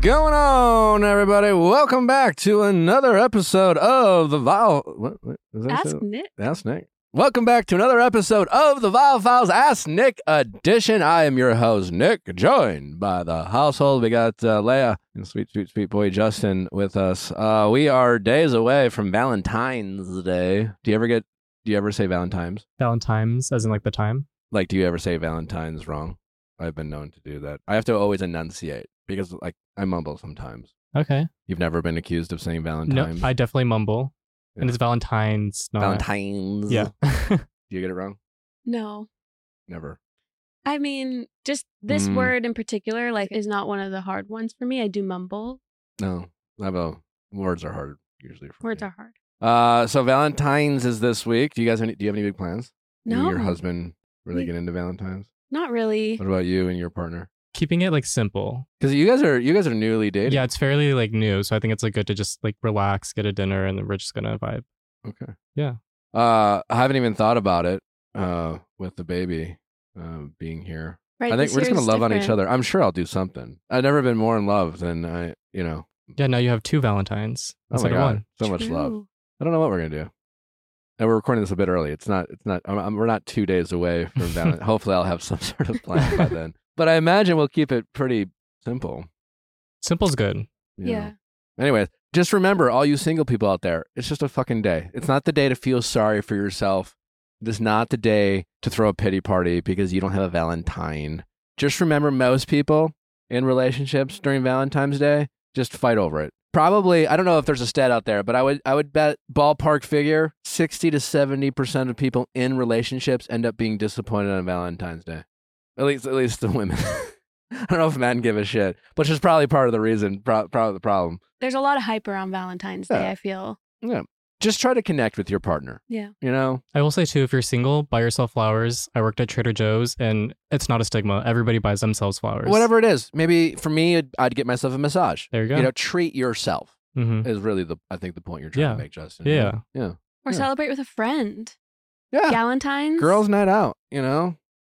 going on, everybody? Welcome back to another episode of the Viall. What, what is that? Ask so- Nick. Ask Nick. Welcome back to another episode of the Viall Files Ask Nick edition. I am your host, Nick, joined by the household. We got uh, Leia and sweet, sweet, sweet boy Justin with us. Uh, we are days away from Valentine's Day. Do you ever get? Do you ever say Valentine's? Valentine's, as in like the time. Like, do you ever say Valentine's wrong? I've been known to do that. I have to always enunciate because, like, I mumble sometimes. Okay. You've never been accused of saying No, Valentine's. I definitely mumble, and it's Valentine's. Not, Valentine's. Yeah. Do you get it wrong? No. Never. I mean, just this Mm. word in particular, like, is not one of the hard ones for me. I do mumble. No. I have a words are hard usually. For Words me. are hard. Uh, so Valentine's is this week. Do you guys have any, do you have any big plans? You and No. your husband really We- get into Valentine's? Not really. What about you and your partner? Keeping it like simple. Because you guys are you guys are newly dating. Yeah, it's fairly like new, so I think it's like good to just like relax, get a dinner, and then we're just gonna vibe. Okay. Yeah. Uh, I haven't even thought about it. Uh, with the baby, uh, being here. Right. I think we're just gonna is love on each other. I'm sure I'll do something. I've never been more in love than I. You know. Yeah, now you have two Valentines. Oh That's my like god, one. so much love. I don't know what we're gonna do. And we're recording this a bit early. It's not. It's not. I'm, I'm- we're not two days away from Valentine. Hopefully, I'll have some sort of plan by then. But I imagine we'll keep it pretty simple. Simple's good. you know. Yeah. Anyways, just remember, all you single people out there, it's just a fucking day. It's not the day to feel sorry for yourself. It's not the day to throw a pity party because you don't have a Valentine. Just remember, most people in relationships during Valentine's Day just fight over it. Probably, I don't know if there's a stat out there, but I would I would bet ballpark figure sixty to seventy percent of people in relationships end up being disappointed on Valentine's Day. At least, at least the women. I don't know if men give a shit, which is probably part of the reason, pro- probably the problem. There's a lot of hype around Valentine's Day, I feel. Yeah. Just try to connect with your partner. Yeah. You know? I will say too, if you're single, buy yourself flowers. I worked at Trader Joe's, and it's not a stigma. Everybody buys themselves flowers. Whatever it is. Maybe for me, I'd, I'd get myself a massage. There you go. You know, treat yourself hmm is really the, I think, the point you're trying Yeah. to make, Justin. Yeah. Yeah. Or Yeah. celebrate with a friend. Yeah. Valentine's. Girls' night out, you know?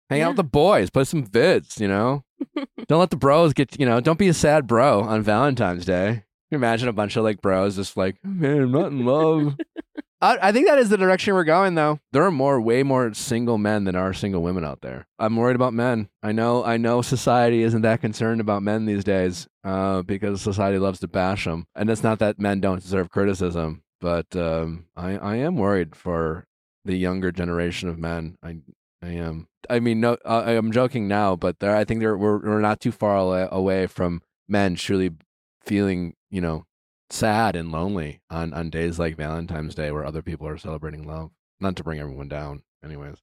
Hang out with the boys, play some vids, you know? don't let the bros get, you know, don't be a sad bro on Valentine's Day. Imagine a bunch of like bros just like, "Oh, man, I'm not in love. I, I think that is the direction we're going, though. There are more, way more single men than are single women out there. I'm worried about men. I know, I know, society isn't that concerned about men these days, uh, because society loves to bash them, and it's not that men don't deserve criticism, but um, I, I am worried for the younger generation of men. I, I am. I mean, no, uh, I'm joking now, but there, I think there, we're, we're not too far away, away from men truly feeling, you know, sad and lonely on, on days like Valentine's Day where other people are celebrating love. Not to bring everyone down, anyways.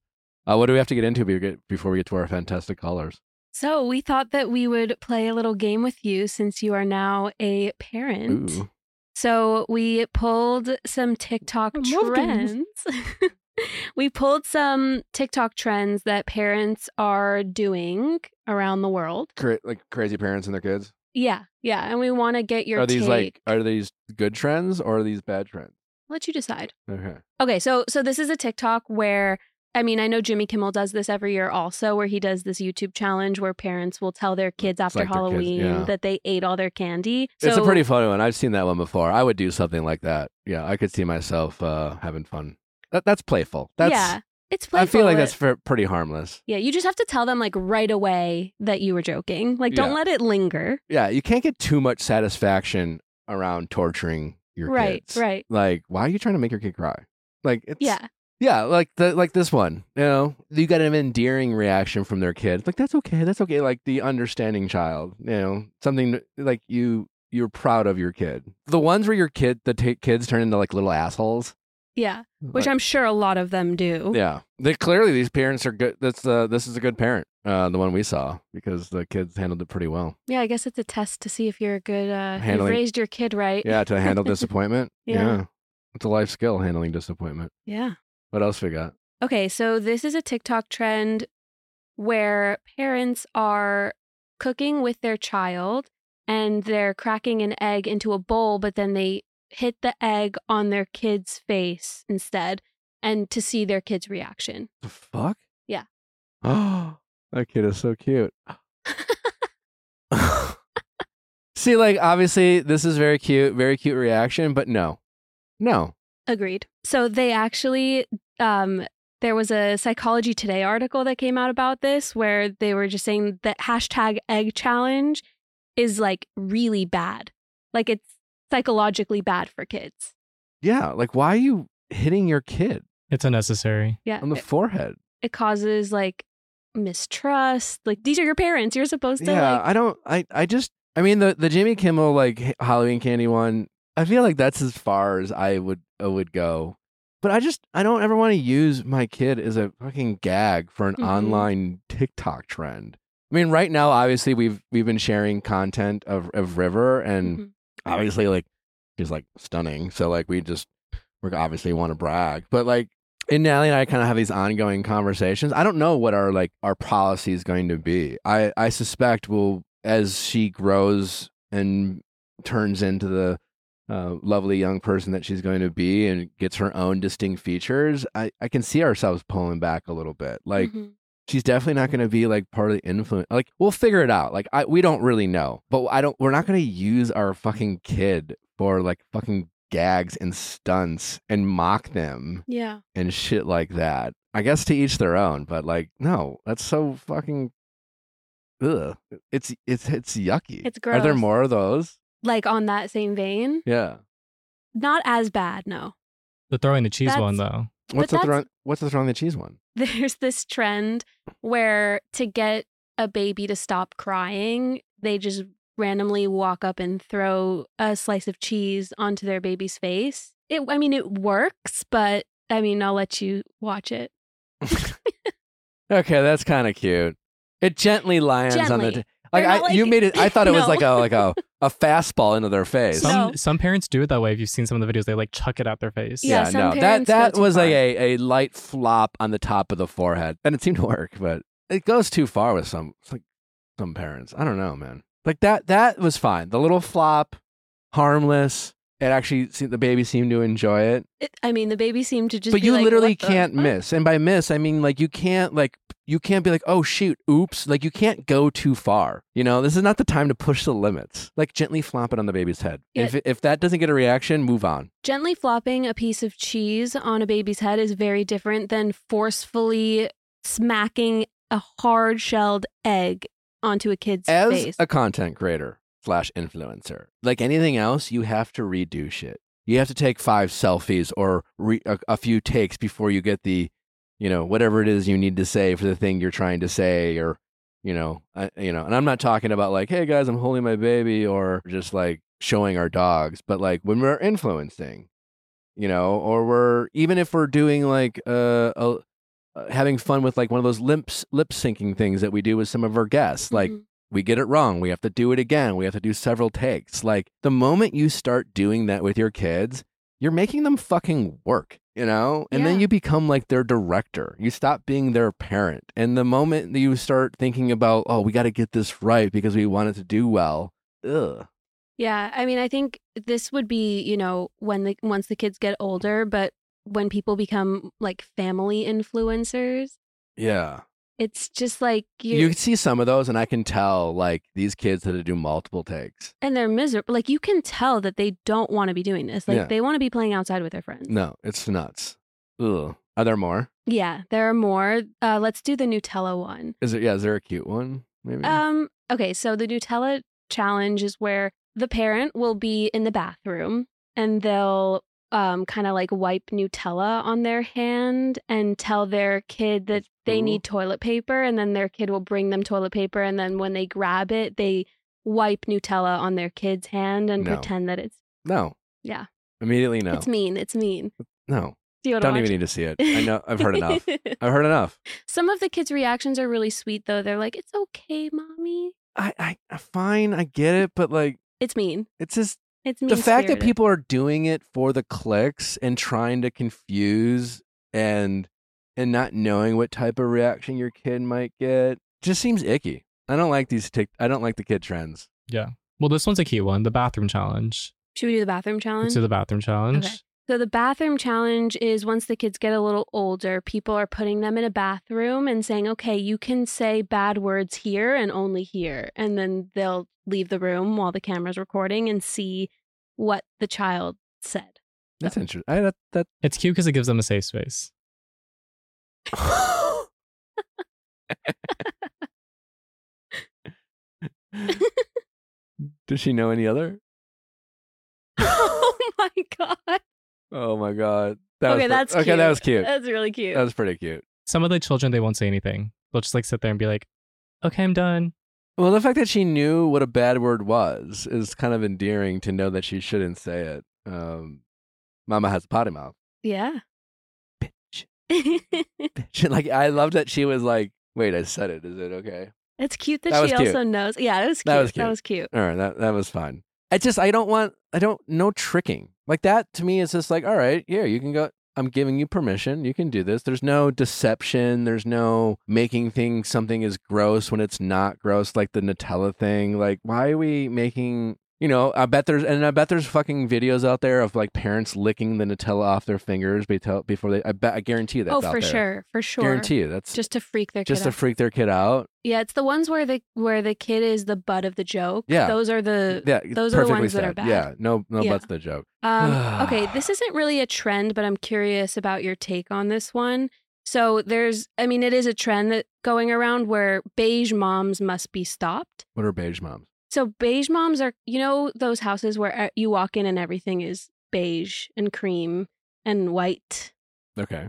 Uh, what do we have to get into before we get to our fantastic callers? So we thought that we would play a little game with you since you are now a parent. Ooh. So we pulled some TikTok I love games. trends. we pulled some TikTok trends that parents are doing around the world. Cra- like crazy parents and their kids. Yeah, yeah, and we want to get your are these take. like are these good trends or are these bad trends? Let you decide. Okay. Okay, so so this is a TikTok where I mean, I know Jimmy Kimmel does this every year also where he does this YouTube challenge where parents will tell their kids after like their kids, Halloween yeah. that they ate all their candy. So, it's a pretty funny one. I've seen that one before. I would do something like that. Yeah, I could see myself uh, having fun. That that's playful. That's Yeah. It's playful. I feel like that's for, pretty harmless. Yeah, you just have to tell them like right away that you were joking. Like don't Yeah. let it linger. Yeah, you can't get too much satisfaction around torturing your Right, kids. right. Like, why are you trying to make your kid cry? Like, it's Yeah. yeah, like the like this one. You know, you got an endearing reaction from their kid. Like that's okay, that's okay. Like the understanding child. You know, something like you you're proud of your kid. The ones where your kid the t- kids turn into like little assholes. Yeah. Which I'm sure a lot of them do. Yeah, they clearly these parents are good. That's uh, this is a good parent. Uh, the one we saw because the kids handled it pretty well. Yeah, I guess it's a test to see if you're a good uh you've raised your kid right. Yeah, to handle disappointment. Yeah. it's a life skill handling disappointment. Yeah. What else we got? Okay, so this is a TikTok trend where parents are cooking with their child and they're cracking an egg into a bowl, but then they hit the egg on their kid's face instead and to see their kid's reaction. The fuck? Yeah. Oh, that kid is so cute. See, like obviously this is very cute, very cute reaction, but no, no. Agreed. So they actually, um, there was a Psychology Today article that came out about this where they were just saying that hashtag egg challenge is like really bad. Like it's psychologically bad for kids. Yeah, like why are you hitting your kid It's unnecessary. Yeah. on the it, forehead? it causes like mistrust. Like these are your parents. You're supposed to Yeah, like I don't. I I just. I mean the the Jimmy Kimmel like h- Halloween candy one. I feel like that's as far as I would I would go. But I just I don't ever want to use my kid as a fucking gag for an Mhm. online TikTok trend. I mean, right now, obviously we've we've been sharing content of of River, and Mhm. Obviously like she's like stunning. So like we just we obviously want to brag, but like. And Natalie and I kind of have these ongoing conversations. I don't know what our like our policy is going to be. I I suspect we'll as she grows and turns into the uh, lovely young person that she's going to be and gets her own distinct features. I I can see ourselves pulling back a little bit. Like Mhm. She's definitely not going to be like part of the influence. Like we'll figure it out. Like I we don't really know, but I don't. We're not going to use our fucking kid for like fucking gags and stunts and mock them yeah. and shit like that. I guess to each their own, but like no, that's so fucking. Ugh, it's it's it's yucky. It's gross. Are there more of those? Like on that same vein, Yeah. not as bad. No. The throwing the cheese one though. What's the throwing? What's the throwing the cheese one? there's this trend where to get a baby to stop crying, they just randomly walk up and throw a slice of cheese onto their baby's face. It, I mean, it works, but I mean, I'll let you watch it. Okay, that's kind of cute. It gently lands on the. T- like, They're I, not you made it. I thought it was like a like a, a fastball into their face. Some No. some parents do it that way. If you've seen some of the videos, they like chuck it out their face. Yeah, yeah, some no, that that too was like a, a light flop on the top of the forehead, and it seemed to work, but it goes too far with some like some parents. I don't know, man. Like that that was fine. The little flop, harmless. It actually seemed, the baby seemed to enjoy it, It, I mean, the baby seemed to just. but you like, literally can't fuck?" miss. And by miss, I mean like you can't like you can't be like, oh shoot, oops. Like you can't go too far. You know, this is not the time to push the limits. Like gently flop it on the baby's head. Yeah. If if that doesn't get a reaction, move on. Gently flopping a piece of cheese on a baby's head is very different than forcefully smacking a hard shelled egg onto a kid's As face. a content creator slash influencer, like anything else, you have to redo shit. You have to take five selfies or re- a, a few takes before you get the, you know, whatever it is you need to say for the thing you're trying to say, or, you know, I, you know. And I'm not talking about like, hey guys, I'm holding my baby, or just like showing our dogs, but like when we're influencing, you know, or we're even if we're doing like uh, uh, having fun with like one of those lip lip syncing things that we do with some of our guests, like Mhm. We get it wrong. We have to do it again. We have to do several takes. Like the moment you start doing that with your kids, you're making them fucking work, you know? And then you become like their director. You stop being their parent. And the moment that you start thinking about, oh, we got to get this right because we want it to do well, ugh. Yeah, I mean, I think this would be, you know, when the once the kids get older, but when people become like family influencers, Yeah. It's just like you You can see some of those, and I can tell like these kids that do multiple takes. and they're miserable. Like you can tell that they don't want to be doing this. Like Yeah. they want to be playing outside with their friends. No, it's nuts. Ugh. Are there more? Yeah, there are more. Uh, let's do the Nutella one. Is it? yeah, is there a cute one? Maybe? Um, okay, so the Nutella challenge is where the parent will be in the bathroom and they'll um kind of like wipe Nutella on their hand and tell their kid that they Ooh. need toilet paper and then their kid will bring them toilet paper and then when they grab it, they wipe Nutella on their kid's hand and No. pretend that it's no. Yeah. Immediately no. it's mean. It's mean. no. Do don't to even need to see it. I know. I've heard enough. I've heard enough. Some of the kids' reactions are really sweet though. They're like, "It's okay, mommy." I, I fine. I get it, but like, It's mean. it's just It's the fact that people are doing it for the clicks and trying to confuse and and not knowing what type of reaction your kid might get just seems icky. I don't like these. Tic- I don't like the kid trends. Yeah. Well, this one's a cute one. The bathroom challenge. Should we do the bathroom challenge? Let's do the bathroom challenge. Okay. So the bathroom challenge is once the kids get a little older, people are putting them in a bathroom and saying, "Okay, you can say bad words here and only here." And then they'll leave the room while the camera's recording and see what the child said. That's interesting. I, that, that... It's cute because it gives them a safe space. Does she know any other? oh my god. Oh my god. That okay, was that's okay. cute. That was cute. That's really cute. That was pretty cute. Some of the children they won't say anything. They'll just like sit there and be like, "Okay, I'm done." Well, the fact that she knew what a bad word was is kind of endearing to know that she shouldn't say it. Um, Mama has a potty mouth. yeah. Bitch. Bitch. Like I love that she was like, "Wait, I said it. Is it okay?" it's cute that, That was she cute. also knows. Yeah, it was cute. That was cute. That was cute. All right, that that was fine. I just I don't want I don't no tricking like that to me is just like all right, yeah, you can go. I'm giving you permission. You can do this. There's no deception. There's no making things something is gross when it's not gross, like the Nutella thing. Like, why are we making? You know, I bet there's and I bet there's fucking videos out there of like parents licking the Nutella off their fingers before they. I bet I guarantee you that's oh, for there. sure, for sure. Guarantee you that's just to freak their just kid to out. freak their kid out. yeah, it's the ones where the where the kid is the butt of the joke. Yeah. those are the. Yeah, those are the ones that are bad. Yeah, no, no, Yeah. butts the joke. Um, okay, this isn't really a trend, but I'm curious about your take on this one. So there's, I mean, it is a trend that going around where beige moms must be stopped. What are beige moms? So beige moms are, you know, those houses where uh, you walk in and everything is beige and cream and white. Okay,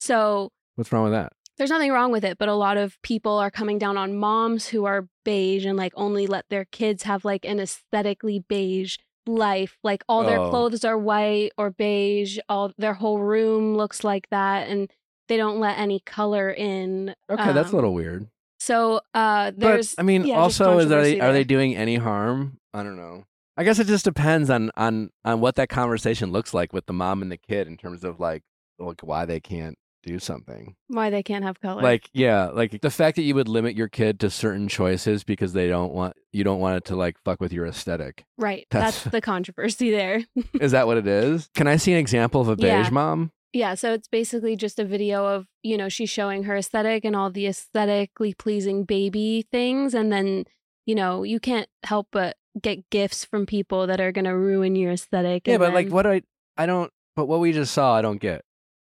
So what's wrong with that? there's nothing wrong with it, but a lot of people are coming down on moms who are beige and like only let their kids have like an aesthetically beige life. Like all their Oh. clothes are white or beige, all their whole room looks like that and they don't let any color in. Okay, that's a Um, little weird. So uh But there's I mean, yeah, also, is are they are they doing any harm? I don't know. I guess it just depends on on on what that conversation looks like with the mom and the kid in terms of like like why they can't do something. why they can't have color. Like yeah, like the fact that you would limit your kid to certain choices because they don't want you don't want it to like fuck with your aesthetic. right. that's- That's the controversy there. Is that what it is? Can I see an example of a beige Yeah. mom? Yeah, so it's basically just a video of, you know, she's showing her aesthetic and all the aesthetically pleasing baby things. And then, you know, you can't help but get gifts from people that are going to ruin your aesthetic. Yeah, but like then what I I don't but what we just saw I don't get.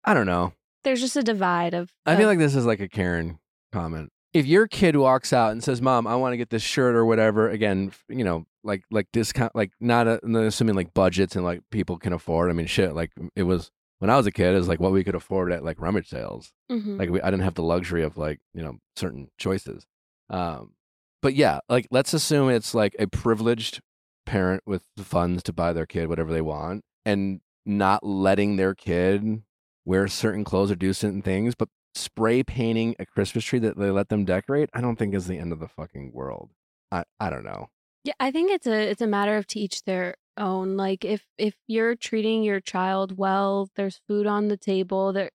I don't know. There's just a divide of. I feel like this is like a Karen comment. If your kid walks out and says, "Mom, I want to get this shirt or whatever," again, you know, like like discount, like not a, not assuming like budgets and like people can afford. I mean, shit, like it was when I was a kid, it was like what we could afford at like rummage sales. Mhm. Like we, I didn't have the luxury of like you know certain choices. Um, but yeah, like let's assume it's like a privileged parent with the funds to buy their kid whatever they want, and not letting their kid wear certain clothes or do certain things, but spray painting a Christmas tree that they let them decorate, I don't think is the end of the fucking world. I, I don't know. Yeah, I think it's a it's a matter of to each their own. Like if if you're treating your child well, there's food on the table, there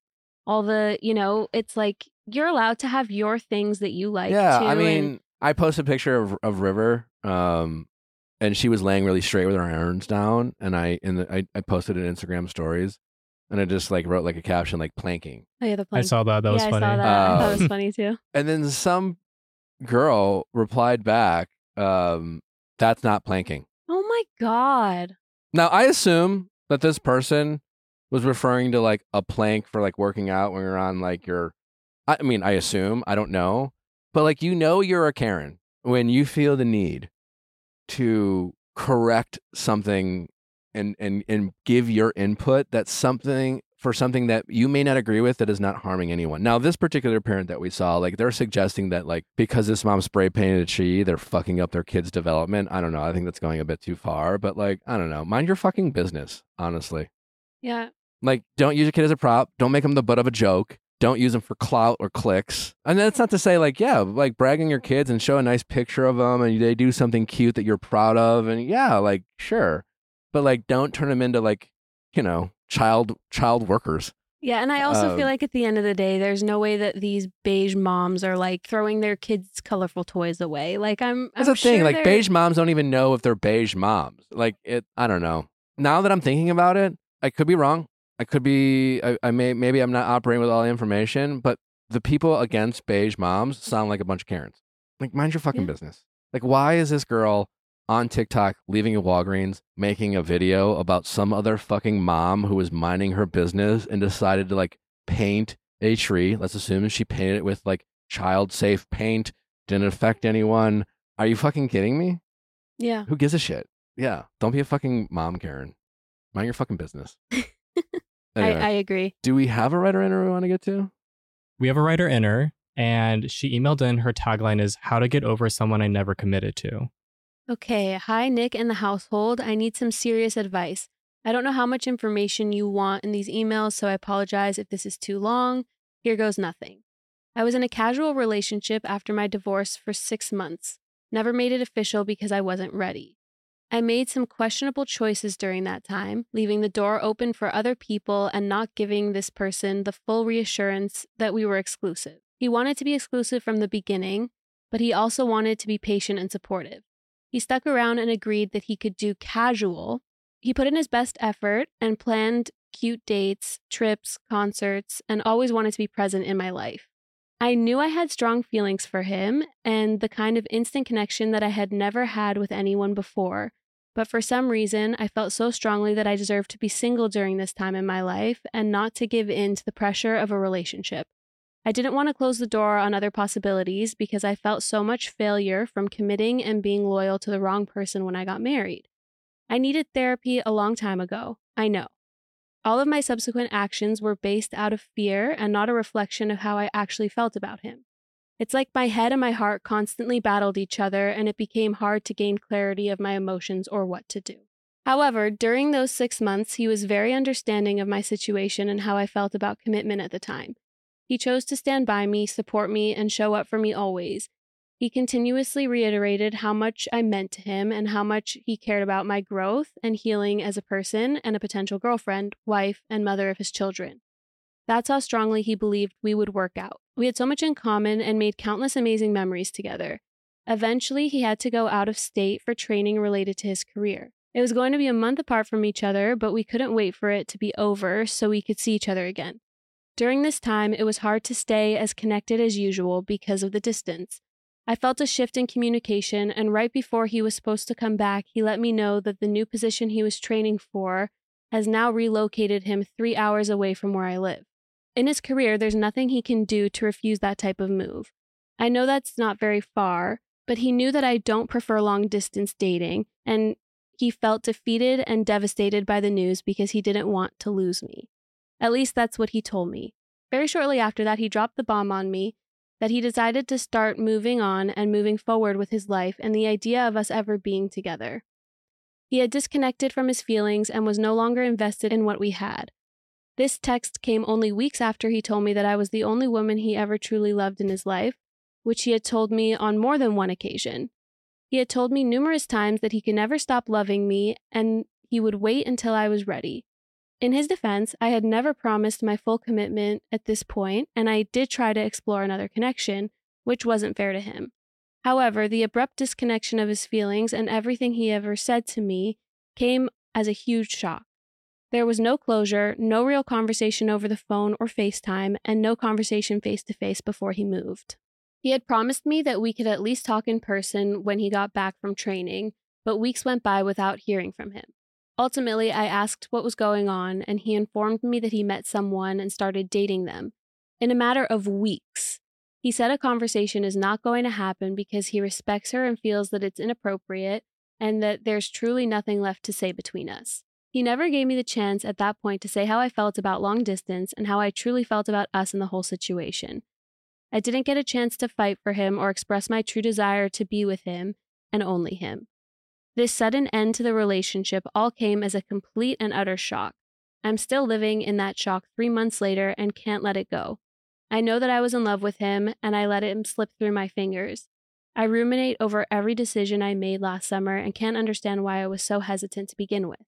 all the, you know, it's like you're allowed to have your things that you like yeah, too, I and- mean, I posted a picture of of River, um, and she was laying really straight with her arms down, and I in the I, I posted it in Instagram stories, and I just like wrote like a caption like planking, oh yeah, the I saw that. That yeah, was I funny. saw that. that was Um, funny too. and then some girl replied back, um, "That's not planking." My god. Now I assume that this person was referring to like a plank for like working out when you're on like your I I mean, I assume, I don't know. But like you know you're a Karen when you feel the need to correct something and and and give your input that's something for something that you may not agree with that is not harming anyone. Now, this particular parent that we saw, like they're suggesting that like because this mom spray painted a tree, they're fucking up their kid's development. I don't know. I think that's going a bit too far, but like I don't know. Mind your fucking business, honestly. Yeah. Like don't use your kid as a prop. Don't make them the butt of a joke. Don't use them for clout or clicks. And that's not to say like yeah, like bragging your kids and show a nice picture of them and they do something cute that you're proud of and yeah, like sure. But like don't turn them into like, you know, child child workers. Yeah, and I also Um, feel like at the end of the day, there's no way that these beige moms are like throwing their kids' colorful toys away. Like I'm, That's I'm the thing. Like they're- beige moms don't even know if they're beige moms. Like it I don't know. Now that I'm thinking about it, I could be wrong. I could be. I, I may. Maybe I'm not operating with all the information, but the people against beige moms sound like a bunch of Karens. Like, mind your fucking Yeah. business. Like, why is this girl on TikTok leaving a Walgreens making a video about some other fucking mom who was minding her business and decided to like paint a tree? Let's assume she painted it with like child safe paint, didn't affect anyone. Are you fucking kidding me? Yeah. Who gives a shit? Yeah. Don't be a fucking mom, Karen. Mind your fucking business. Anyway, I, I agree. do we have a writer in we want to get to? We have a writer in her, and she emailed in her tagline is "How to get over someone I never committed to." Okay. Hi, Nick and the household. I need some serious advice. I don't know how much information you want in these emails, so I apologize if this is too long. Here goes nothing. I was in a casual relationship after my divorce for six months. Never made it official because I wasn't ready. I made some questionable choices during that time, leaving the door open for other people and not giving this person the full reassurance that we were exclusive. He wanted to be exclusive from the beginning, but he also wanted to be patient and supportive. He stuck around and agreed that he could do casual. He put in his best effort and planned cute dates, trips, concerts, and always wanted to be present in my life. I knew I had strong feelings for him and the kind of instant connection that I had never had with anyone before. But for some reason, I felt so strongly that I deserved to be single during this time in my life and not to give in to the pressure of a relationship. I didn't want to close the door on other possibilities because I felt so much failure from committing and being loyal to the wrong person when I got married. I needed therapy a long time ago, I know. All of my subsequent actions were based out of fear and not a reflection of how I actually felt about him. It's like my head and my heart constantly battled each other, and it became hard to gain clarity of my emotions or what to do. However, during those six months, he was very understanding of my situation and how I felt about commitment at the time. He chose to stand by me, support me, and show up for me always. He continuously reiterated how much I meant to him and how much he cared about my growth and healing as a person and a potential girlfriend, wife, and mother of his children. That's how strongly he believed we would work out. We had so much in common and made countless amazing memories together. Eventually, he had to go out of state for training related to his career. It was going to be a month apart from each other, but we couldn't wait for it to be over so we could see each other again. During this time, it was hard to stay as connected as usual because of the distance. I felt a shift in communication, and right before he was supposed to come back, he let me know that the new position he was training for has now relocated him three hours away from where I live. In his career, there's nothing he can do to refuse that type of move. I know that's not very far, but he knew that I don't prefer long distance dating, and he felt defeated and devastated by the news because he didn't want to lose me. At least that's what he told me. Very shortly after that, he dropped the bomb on me that he decided to start moving on and moving forward with his life and the idea of us ever being together. He had disconnected from his feelings and was no longer invested in what we had. This text came only weeks after he told me that I was the only woman he ever truly loved in his life, which he had told me on more than one occasion. He had told me numerous times that he could never stop loving me and he would wait until I was ready. In his defense, I had never promised my full commitment at this point, and I did try to explore another connection, which wasn't fair to him. However, the abrupt disconnection of his feelings and everything he ever said to me came as a huge shock. There was no closure, no real conversation over the phone or FaceTime, and no conversation face to face before he moved. He had promised me that we could at least talk in person when he got back from training, but weeks went by without hearing from him. Ultimately, I asked what was going on, and he informed me that he met someone and started dating them. In a matter of weeks, he said a conversation is not going to happen because he respects her and feels that it's inappropriate and that there's truly nothing left to say between us. He never gave me the chance at that point to say how I felt about long distance and how I truly felt about us and the whole situation. I didn't get a chance to fight for him or express my true desire to be with him and only him. This sudden end to the relationship all came as a complete and utter shock. I'm still living in that shock three months later and can't let it go. I know that I was in love with him and I let him slip through my fingers. I ruminate over every decision I made last summer and can't understand why I was so hesitant to begin with.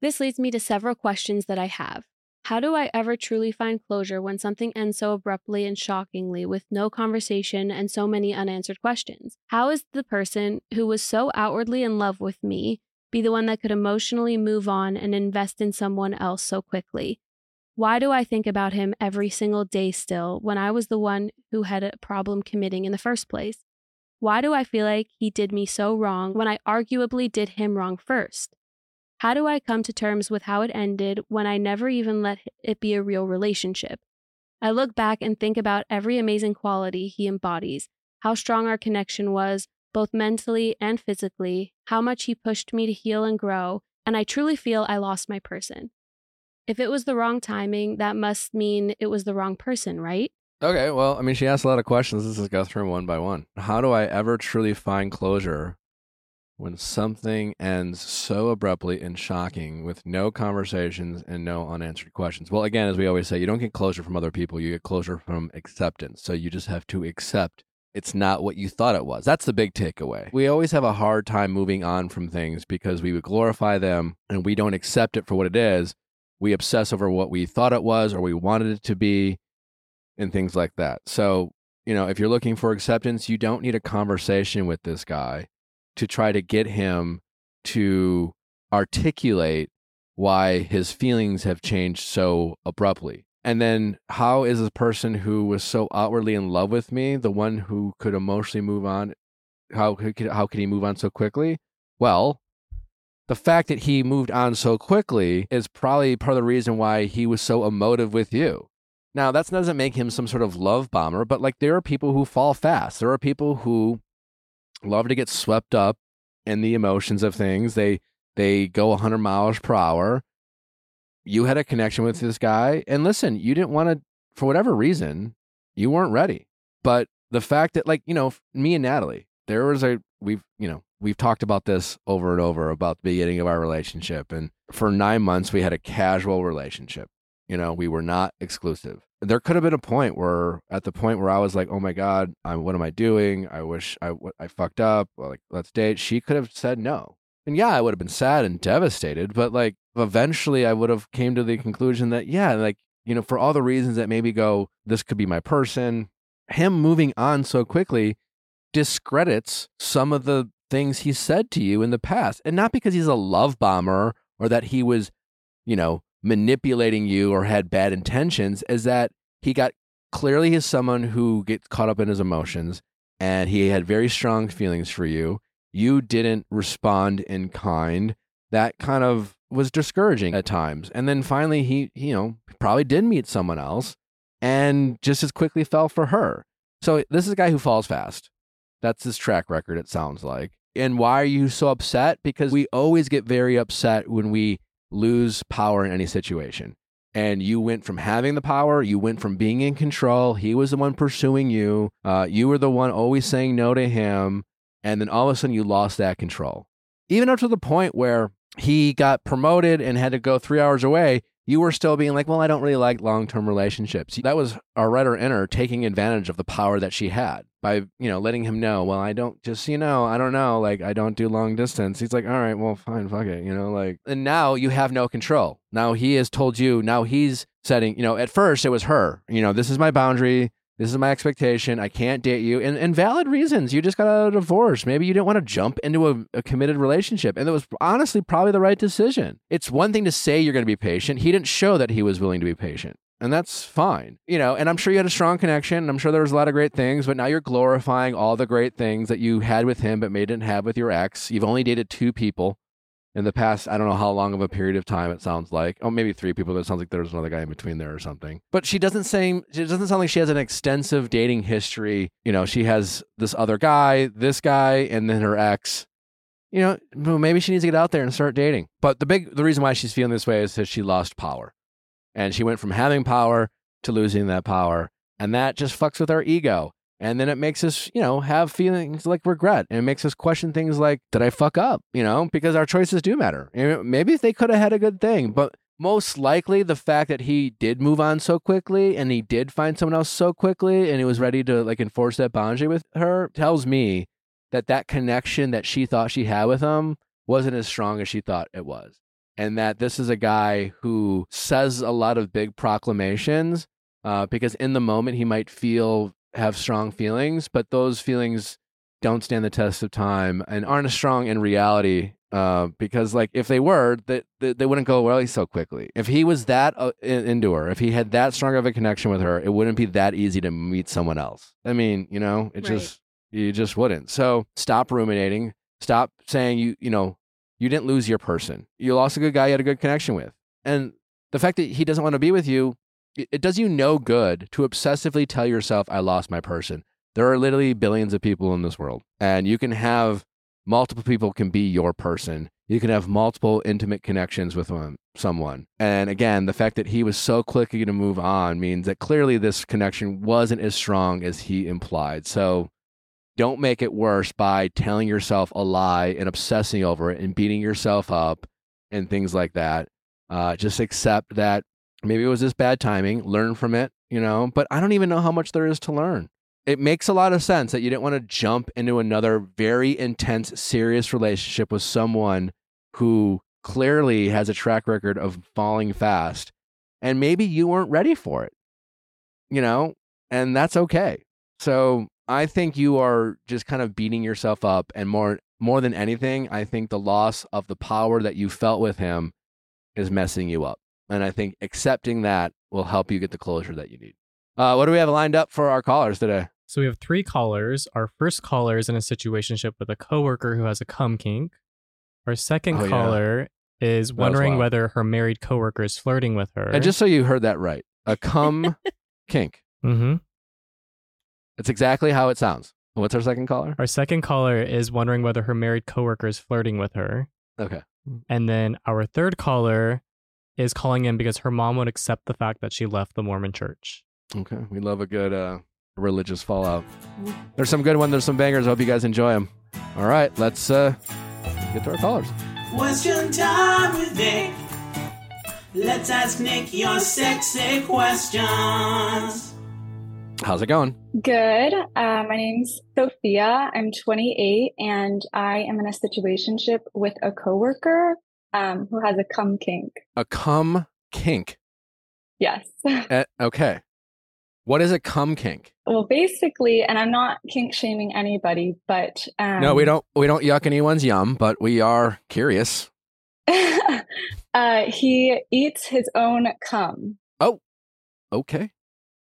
This leads me to several questions that I have. How do I ever truly find closure when something ends so abruptly and shockingly with no conversation and so many unanswered questions? How is the person who was so outwardly in love with me be the one that could emotionally move on and invest in someone else so quickly. Why do I think about him every single day still when I was the one who had a problem committing in the first place? Why do I feel like he did me so wrong when I arguably did him wrong first? How do I come to terms with how it ended when I never even let it be a real relationship? I look back and think about every amazing quality he embodies, how strong our connection was, both mentally and physically, how much he pushed me to heal and grow, and I truly feel I lost my person. If it was the wrong timing, that must mean it was the wrong person, right? Okay, well, I mean, she asked a lot of questions. Let's just go through them one by one. How do I ever truly find closure when something ends so abruptly and shocking with no conversations and no unanswered questions? Well, again, as we always say, you don't get closure from other people, you get closure from acceptance. So you just have to accept it's not what you thought it was. That's the big takeaway. We always have a hard time moving on from things because we would glorify them and we don't accept it for what it is. We obsess over what we thought it was or we wanted it to be and things like that. So, you know, if you're looking for acceptance, you don't need a conversation with this guy to try to get him to articulate why his feelings have changed so abruptly. And then, how is a person who was so outwardly in love with me the one who could emotionally move on? How could how could he move on so quickly? Well, the fact that he moved on so quickly is probably part of the reason why he was so emotive with you. Now, that doesn't make him some sort of love bomber, but like there are people who fall fast. There are people who love to get swept up in the emotions of things. They they go 100 miles per hour. You had a connection with this guy and listen you didn't want to for whatever reason you weren't ready. But the fact that like you know me and natalie there was a we've you know we've talked about this over and over about the beginning of our relationship and for nine months we had a casual relationship you know we were not exclusive. There could have been a point where at the point where i was like oh my god I'm, what am i doing? I wish i i fucked up like let's date. She could have said no. And yeah i would have been sad and devastated but like eventually I would have came to the conclusion that yeah, like you know, for all the reasons that maybe go, this could be my person. Him moving on so quickly discredits some of the things he said to you in the past, and not because he's a love bomber or that he was, you know, manipulating you or had bad intentions. Is that he got clearly is someone who gets caught up in his emotions and he had very strong feelings for you. You didn't respond in kind. That kind of was discouraging at times. And then finally, he, you know, probably did meet someone else and just as quickly fell for her. So this is a guy who falls fast. That's his track record, it sounds like. And why are you so upset? Because we always get very upset when we lose power in any situation. And you went from having the power, you went from being in control. He was the one pursuing you. Uh, you were the one always saying no to him. And then all of a sudden, you lost that control. Even up to the point where he got promoted and had to go three hours away, you were still being like, well, I don't really like long term relationships. That was our writer inner taking advantage of the power that she had by, you know, letting him know, well, I don't just, you know, I don't know, like, I don't do long distance. He's like, all right, well, fine, fuck it, you know, like, and now you have no control. Now he has told you, now he's setting, you know, at first it was her, you know, this is my boundary. This is my expectation. I can't date you. And, and valid reasons. You just got a divorce. Maybe you didn't want to jump into a, a committed relationship. And it was honestly probably the right decision. It's one thing to say you're going to be patient. He didn't show that he was willing to be patient. And that's fine. You know, and I'm sure you had a strong connection. And I'm sure there was a lot of great things, but now you're glorifying all the great things that you had with him, but may didn't have with your ex. You've only dated two people in the past, I don't know how long of a period of time it sounds like. Oh, maybe three people. It sounds like there's another guy in between there or something. But she doesn't say, it doesn't sound like she has an extensive dating history. You know, she has this other guy, this guy, and then her ex. You know, maybe she needs to get out there and start dating. But the big, the reason why she's feeling this way is that she lost power. And she went from having power to losing that power. And that just fucks with our ego. And then it makes us, you know, have feelings like regret. And it makes us question things like, did I fuck up? You know, because our choices do matter. maybe they could have had a good thing, but most likely the fact that he did move on so quickly and he did find someone else so quickly and he was ready to like enforce that boundary with her tells me that that connection that she thought she had with him wasn't as strong as she thought it was. And that this is a guy who says a lot of big proclamations uh, because in the moment he might feel have strong feelings, but those feelings don't stand the test of time and aren't as strong in reality Uh, because like if they were, that they, they, wouldn't go away so quickly. If he was that uh, into her, if he had that strong of a connection with her, it wouldn't be that easy to meet someone else. I mean, you know, it Right. just you just wouldn't. So stop ruminating. Stop saying you you know you didn't lose your person. You lost a good guy you had a good connection with, and the fact that he doesn't want to be with you, it, does you no good to obsessively tell yourself, "I lost my person." There are literally billions of people in this world, and you can have multiple people can be your person. You can have multiple intimate connections with one, someone. And again, the fact that he was so quickly to move on means that clearly this connection wasn't as strong as he implied. So don't make it worse by telling yourself a lie and obsessing over it and beating yourself up and things like that. Uh, just accept that maybe it was just bad timing, learn from it, you know, but I don't even know how much there is to learn it makes a lot of sense that you didn't want to jump into another very intense, serious relationship with someone who clearly has a track record of falling fast. And maybe you weren't ready for it, you know, and that's okay. So I think you are just kind of beating yourself up. And more, more than anything, I think the loss of the power that you felt with him is messing you up. And I think accepting that will help you get the closure that you need. Uh, what do we have lined up for our callers today? So we have three callers. Our first caller is in a situationship with a coworker who has a cum kink. Our second Oh, yeah. caller is was wondering whether her married coworker is flirting with her. And just so you heard that right, a cum kink. hmm It's exactly how it sounds. What's our second caller? Our second caller is wondering whether her married coworker is flirting with her. Okay. And then our third caller is calling in because her mom would accept the fact that she left the Mormon church. Okay. We love a good uh, religious fallout. There's some good ones. There's some bangers. I hope you guys enjoy them. All right. Let's uh, get to our callers. Question time with Nick. Let's ask Nick your sexy questions. How's it going? Good. Uh, my name's Sophia. I'm 28 and I am in a situationship with a coworker um, who has a cum kink. A cum kink. Yes. Eh, okay. What is a cum kink? well, basically, and I'm not kink shaming anybody, but um, no, we don't. We don't yuck anyone's yum, but we are curious. uh, he eats his own cum. Oh, okay.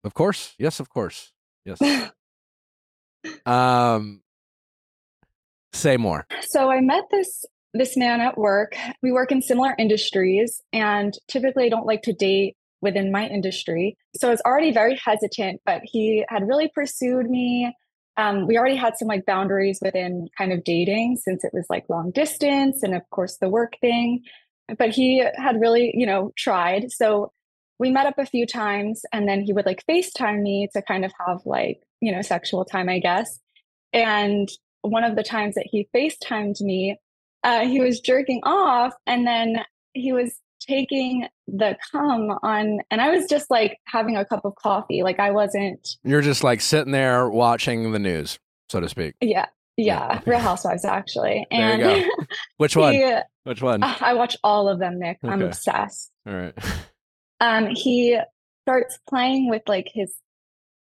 Of course. Yes. Of course. Yes. um. Say more. So I met this this man at work. We work in similar industries, and typically I don't like to date within my industry. So I was already very hesitant, but he had really pursued me. Um, we already had some like boundaries within kind of dating since it was like long distance and of course the work thing. But he had really, you know, tried. So we met up a few times and then he would like FaceTime me to kind of have like, you know, sexual time, I guess. And one of the times that he FaceTimed me, uh, he was jerking off and then he was taking the cum on, and I was just like having a cup of coffee. Like I wasn't, You're just like sitting there watching the news, so to speak. yeah, Yeah. Real Housewives actually. There you And Which one? he, Which one? uh, I watch all of them, Nick. I'm obsessed. All right. um, he starts playing with like his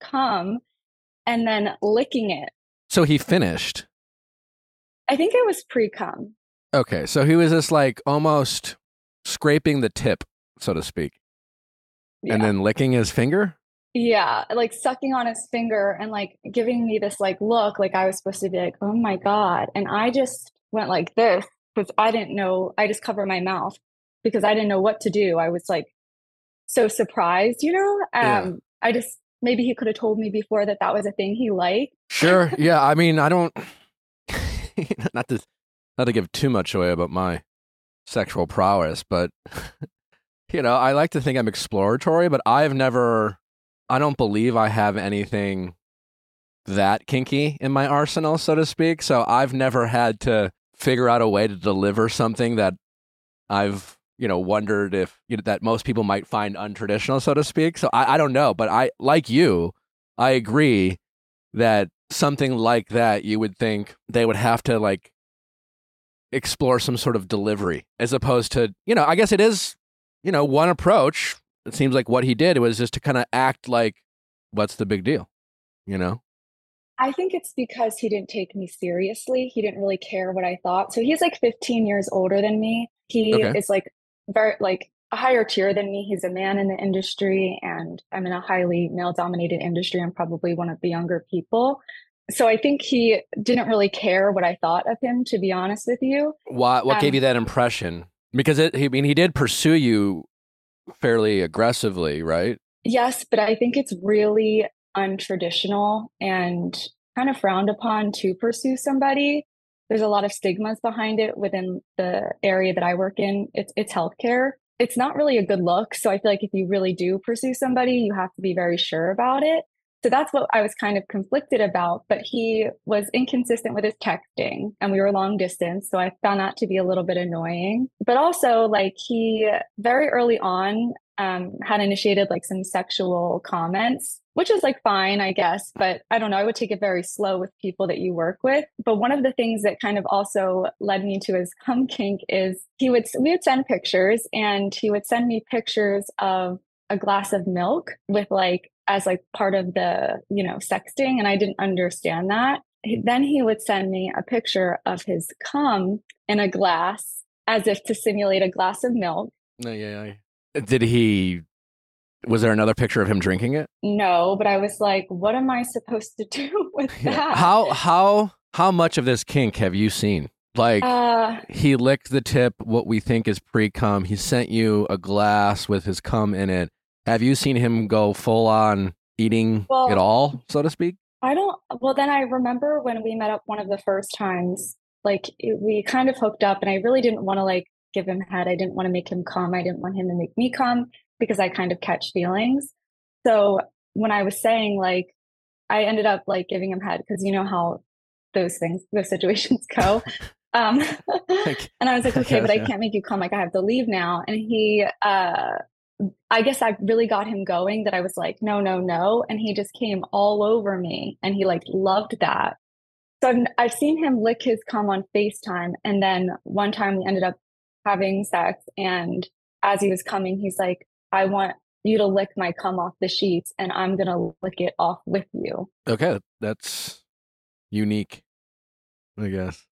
cum and then licking it. So he finished. I think it was pre cum. Okay. So he was just like almost scraping the tip, so to speak, Yeah. and then licking his finger. yeah, like sucking on his finger and like giving me this like look, like I was supposed to be like, oh my God. And I just went like this because I didn't know, I just covered my mouth because I didn't know what to do. I was like so surprised, you know? Yeah. Um, I just, maybe he could have told me before that that was a thing he liked. Sure. yeah. I mean, I don't. not to not to give too much away about my sexual prowess, but you know, I like to think I'm exploratory, but I've never. I don't believe I have anything that kinky in my arsenal, so to speak. So I've never had to figure out a way to deliver something that I've you know wondered if you know, that most people might find untraditional, so to speak. So I, I don't know, but I like you, I agree that something like that you would think they would have to like explore some sort of delivery as opposed to you know i guess it is you know one approach it seems like what he did was just to kind of act like what's the big deal you know I think it's because he didn't take me seriously. He didn't really care what I thought. So he's like 15 years older than me. He Okay. is like very like a higher tier than me. He's a man in the industry and I'm in a highly male dominated industry. I'm probably one of the younger people. So I think he didn't really care what I thought of him, to be honest with you. Why, what gave Um, you that impression? Because it, I mean, he did pursue you fairly aggressively, right? Yes, but I think it's really untraditional and kind of frowned upon to pursue somebody. There's a lot of stigmas behind it within the area that I work in. It's it's healthcare. It's not really a good look. So I feel like if you really do pursue somebody, you have to be very sure about it. So that's what I was kind of conflicted about. But he was inconsistent with his texting and we were long distance. So I found that to be a little bit annoying. But also, like, he very early on um, had initiated like some sexual comments, which is like fine, I guess. But I don't know. I would take it very slow with people that you work with. But one of the things that kind of also led me to his cum kink is he would, we would send pictures and he would send me pictures of a glass of milk with like, as like part of the, you know, sexting. And I didn't understand that. Then he would send me a picture of his cum in a glass as if to simulate a glass of milk. No, yeah, yeah. Did he? Was there another picture of him drinking it? No, but I was like, what am I supposed to do with that? How how how much of this kink have you seen? Like Uh, he licked the tip, what we think is pre cum. He sent you a glass with his cum in it. Have you seen him go full on eating Well- it all, so to speak? I don't, well, then I remember when we met up one of the first times, like it, we kind of hooked up and I really didn't want to like give him head. I didn't want to make him come. I didn't want him to make me come because I kind of catch feelings. So when I was saying like, I ended up like giving him head because you know how those things, those situations go. Um, Like, and I was like, okay, but I Yeah. can't make you come. Like, I have to leave now. And he, uh, I guess I really got him going that I was like, no, no, no. And he just came all over me and he like loved that. So I've, I've seen him lick his cum on FaceTime. And then one time we ended up having sex. And as he was coming, he's like, I want you to lick my cum off the sheets and I'm going to lick it off with you. okay, that's unique, I guess.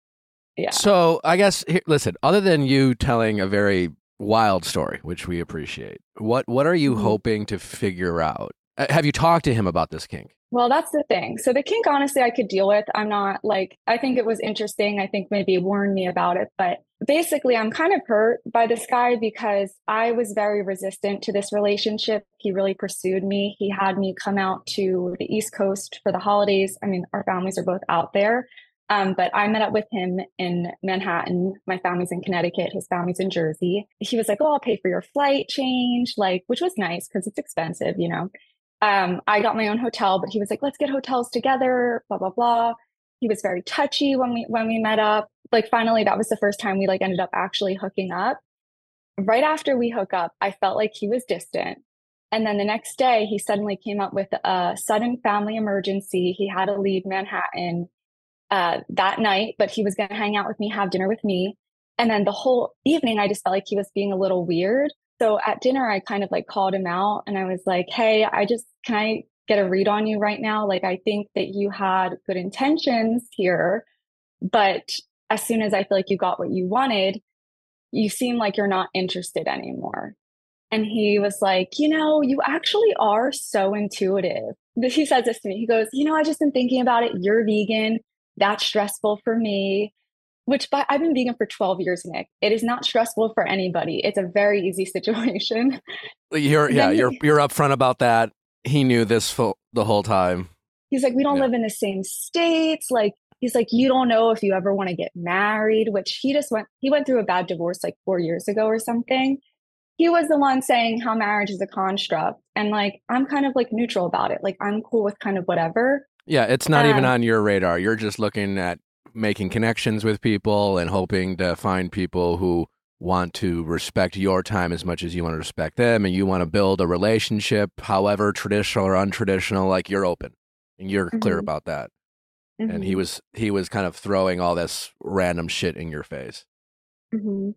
Yeah. So I guess here, listen. Other than you telling a very wild story, which we appreciate, what what are you Mhm. hoping to figure out? Uh, Have you talked to him about this kink? Well, that's the thing. So the kink, honestly, I could deal with. I'm not like, I think it was interesting. I think maybe warned me about it. But basically, I'm kind of hurt by this guy because I was very resistant to this relationship. He really pursued me. He had me come out to the East Coast for the holidays. I mean, our families are both out there. Um, but I met up with him in Manhattan. My family's in Connecticut. His family's in Jersey. He was like, Oh, I'll pay for your flight change, like, which was nice because it's expensive, you know um, I got my own hotel, but he was like, let's get hotels together, blah, blah, blah. He was very touchy when we when we met up. Like finally, that was the first time we like ended up actually hooking up. Right after we hook up, I felt like he was distant. And then the next day, he suddenly came up with a sudden family emergency. He had to leave Manhattan uh, that night, but he was going to hang out with me, have dinner with me. And then the whole evening, I just felt like he was being a little weird. So at dinner, I kind of like called him out and I was like, Hey, I just, can I get a read on you right now? Like, I think that you had good intentions here, but as soon as I feel like you got what you wanted, you seem like you're not interested anymore. And he was like, You know, you actually are so intuitive. He says this to me. He goes, You know, I just been thinking about it. You're vegan. That's stressful for me which but I've been vegan for 12 years, Nick. It is not stressful for anybody. It's a very easy situation. You're yeah, he- you're you're upfront about that. He knew this full, the whole time. He's like, we don't Yeah. live in the same states. Like, he's like, you don't know if you ever want to get married, which he just went, he went through a bad divorce like four years ago or something. He was the one saying how marriage is a construct. And like, I'm kind of like neutral about it. Like, I'm cool with kind of whatever. Yeah, it's not even Um, on your radar. You're just looking at making connections with people and hoping to find people who want to respect your time as much as you want to respect them and you want to build a relationship however traditional or untraditional like you're open and you're clear Mhm. about that and he Mhm, was he was kind of throwing all this random shit in your face mhm.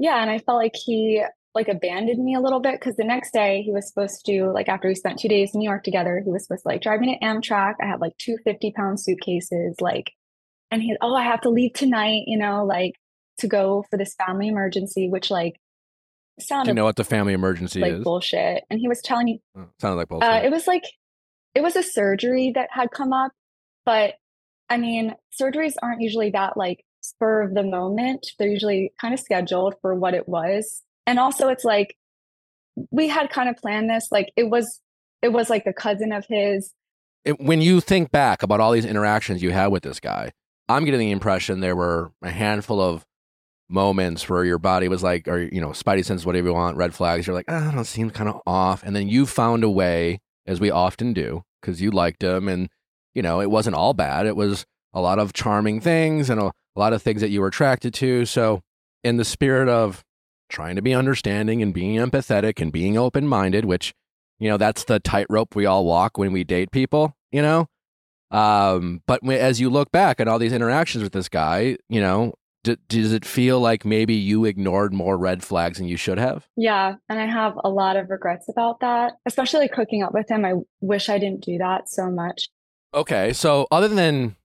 Yeah. And I felt like he like abandoned me a little bit because the next day he was supposed to like after we spent two days in New York together, he was supposed to like drive me to Amtrak. I had like two 50 pound suitcases, like, and he, oh, I have to leave tonight, you know, like to go for this family emergency, which like Do sounded you know what the family emergency like is? bullshit. And he was telling me Oh, sounded like bullshit. uh, it was like it was a surgery that had come up, but I mean, surgeries aren't usually that like spur of the moment. They're usually kind of scheduled for what it was. And also it's like we had kind of planned this like it was it was like the cousin of his. it, when you think back about all these interactions you had with this guy, I'm getting the impression there were a handful of moments where your body was like, or you know, spidey sense, whatever you want, red flags. You're like, ah, I don't seem kind of off, and then you found a way, as we often do, because you liked him, and you know, it wasn't all bad. It was a lot of charming things and a, a lot of things that you were attracted to. So, in the spirit of trying to be understanding and being empathetic and being open minded, which you know, that's the tightrope we all walk when we date people. You know, um, but when- as you look back at all these interactions with this guy, you know, d- does it feel like maybe you ignored more red flags than you should have? Yeah, and I have a lot of regrets about that, especially like hooking up with him. I wish I didn't do that so much. Okay, so other than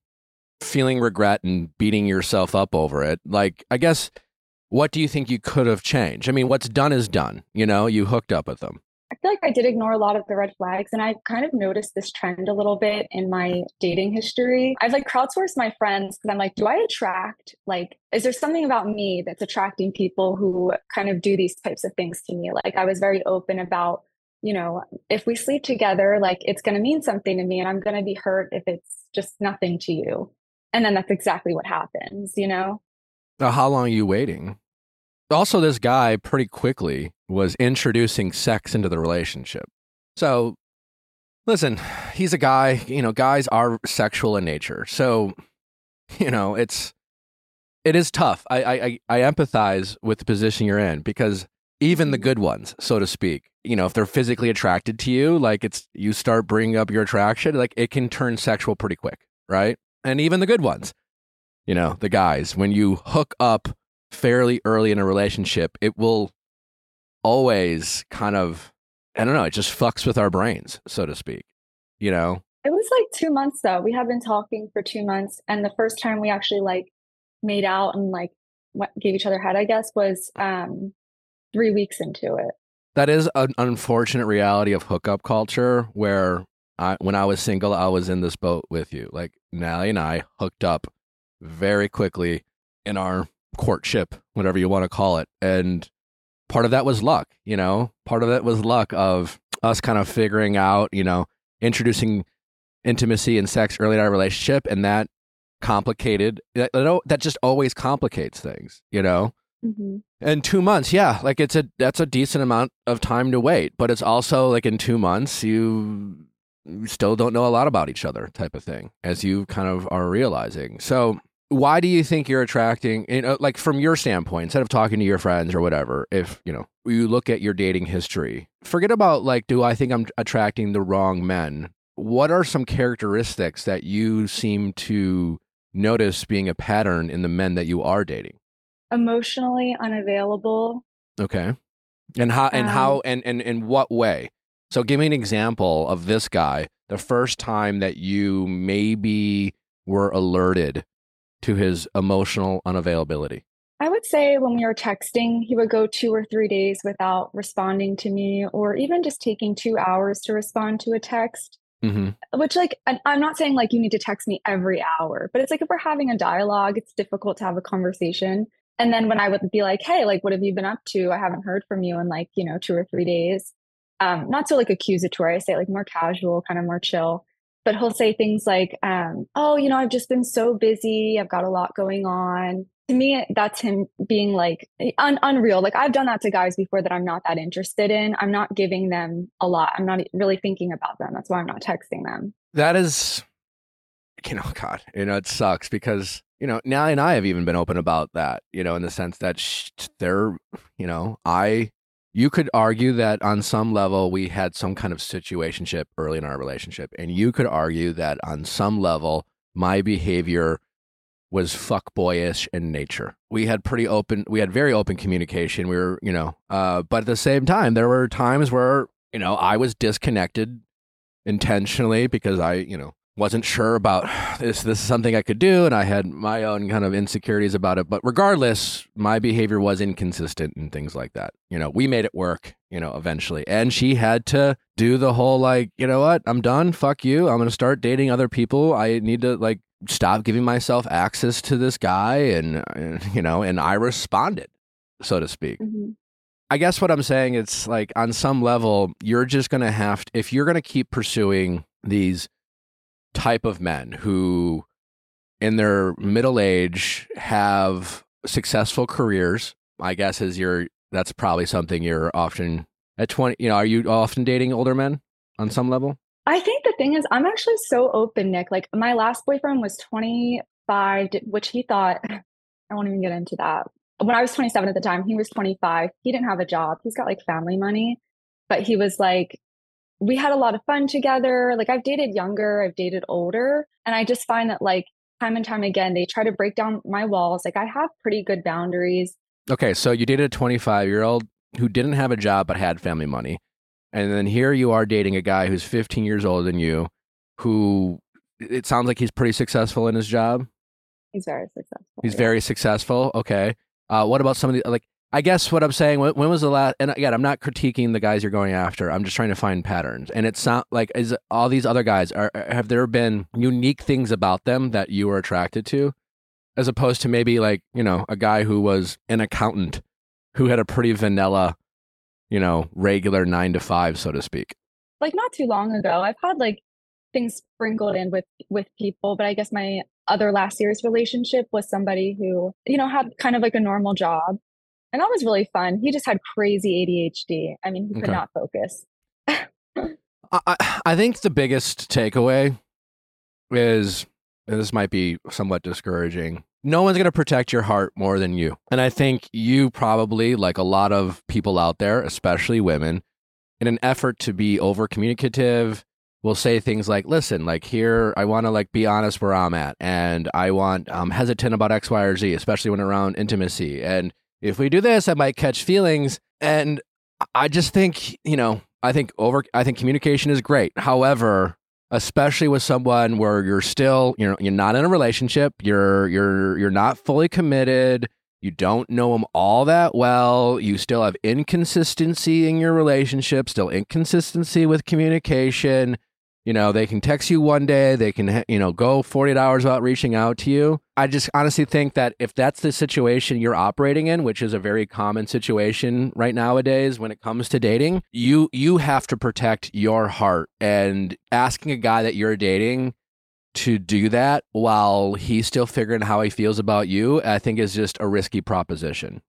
feeling regret and beating yourself up over it, like I guess, what do you think you could have changed? I mean, what's done is done. You know, you hooked up with them. I feel like I did ignore a lot of the red flags, and I've kind of noticed this trend a little bit in my dating history. I've like crowdsourced my friends because I'm like, do I attract, like, is there something about me that's attracting people who kind of do these types of things to me? Like, I was very open about, you know, if we sleep together, like, it's going to mean something to me, and I'm going to be hurt if it's just nothing to you. And then that's exactly what happens, you know? Now, how long are you waiting? Also, this guy pretty quickly was introducing sex into the relationship. So, listen, he's a guy, you know, guys are sexual in nature. So, you know, it's it is tough. I I I empathize with the position you're in because even the good ones, so to speak, you know, if they're physically attracted to you, like it's you start bringing up your attraction, like it can turn sexual pretty quick, right? And even the good ones, you know, the guys, when you hook up fairly early in a relationship, it will always kind of, I don't know, it just fucks with our brains, so to speak, you know? It was like two months though. We had been talking for two months, and the first time we actually like made out and like gave each other head, I guess, was um three weeks into it. That is an unfortunate reality of hookup culture where I, when I was single, I was in this boat with you. Like Natty and I hooked up very quickly in our courtship, whatever you want to call it. And part of that was luck, you know, part of that was luck of us kind of figuring out, you know, introducing intimacy and sex early in our relationship. And that complicated, that, that just always complicates things, you know? Mm-hmm. And two months, yeah, like it's a that's a decent amount of time to wait, but it's also like in two months you you still don't know a lot about each other, type of thing, as you kind of are realizing. So, why do you think you're attracting? You know, like from your standpoint, instead of talking to your friends or whatever, if you know you look at your dating history, forget about like, do I think I'm attracting the wrong men? What are some characteristics that you seem to notice being a pattern in the men that you are dating? Emotionally unavailable. Okay. And how and Um, how and, and in what way? So give me an example of this guy, the first time that you maybe were alerted to his emotional unavailability. I would say when we were texting, he would go two or three days without responding to me, or even just taking two hours to respond to a text. hmm Which, like, I'm not saying like you need to text me every hour, but it's like if we're having a dialogue, it's difficult to have a conversation. And then when I would be like, hey, like, what have you been up to? I haven't heard from you in like, you know, two or three days. Um, not so like accusatory, I say like more casual, kind of more chill. But he'll say things like, um, oh, you know, I've just been so busy. I've got a lot going on. To me, that's him being like un- unreal. Like I've done that to guys before that I'm not that interested in. I'm not giving them a lot. I'm not really thinking about them. That's why I'm not texting them. That is, you know, God, you know, it sucks because, you know, Natty and I have even been open about that, you know, in the sense that sh- they're, you know, I, you could argue that on some level we had some kind of situationship early in our relationship. And you could argue that on some level my behavior was fuckboyish in nature. We had pretty open, we had very open communication. We were, you know, uh, but at the same time, there were times where, you know, I was disconnected intentionally because I, you know, wasn't sure about this this is something I could do and I had my own kind of insecurities about it. But regardless my behavior was inconsistent and things like that. You know we made it work you know eventually. And she had to do the whole like you know what? I'm done. Fuck you. I'm going to start dating other people. I need to like stop giving myself access to this guy and, and you know and I responded so to speak. Mhm. I guess what I'm saying it's like on some level you're just going to have to, if you're going to keep pursuing these type of men who in their middle age have successful careers I guess is your that's probably something you're often at 20 you know are you often dating older men on some level I think the thing is, I'm actually so open, Nick. Like my last boyfriend was 25, which he thought, I won't even get into that. When I was 27 at the time, he was 25. He didn't have a job. He's got like family money, but he was like, we had a lot of fun together. Like I've dated younger, I've dated older. And I just find that like time and time again, they try to break down my walls. Like I have pretty good boundaries. Okay, so you dated a 25 year old who didn't have a job but had family money. And then here you are dating a guy who's 15 years older than you, who it sounds like he's pretty successful in his job. He's very successful. He's yeah. very successful. Okay. Uh, what about some of the, like, I guess what I'm saying, when, was the last, and again, I'm not critiquing the guys you're going after. I'm just trying to find patterns. And it's not like, is all these other guys, are, have there been unique things about them that you were attracted to? As opposed to maybe like, you know, a guy who was an accountant who had a pretty vanilla, you know, regular nine to five, so to speak. like not too long ago i've had like things sprinkled in with with people but i guess my other last year's relationship was somebody who you know had kind of like a normal job and that was really fun he just had crazy adhd i mean he could Okay. not focus I, I think the biggest takeaway is and this might be somewhat discouraging. No one's going to protect your heart more than you. And I think you probably, like a lot of people out there, especially women, in an effort to be over communicative, will say things like, listen, like here, I want to like be honest where I'm at. And I want, I'm hesitant about X, Y, or Z, especially when around intimacy. And if we do this, I might catch feelings. And I just think, you know, I think over I think communication is great. However, especially with someone where you're still, you know, you're not in a relationship, you're you're you're not fully committed, you don't know them all that well, you still have inconsistency in your relationship, still inconsistency with communication. You know, they can text you one day, they can, you know, go 48 hours without reaching out to you. I just honestly think that if that's the situation you're operating in, which is a very common situation right nowadays when it comes to dating, you you have to protect your heart and asking a guy that you're dating to do that while he's still figuring how he feels about you, I think is just a risky proposition.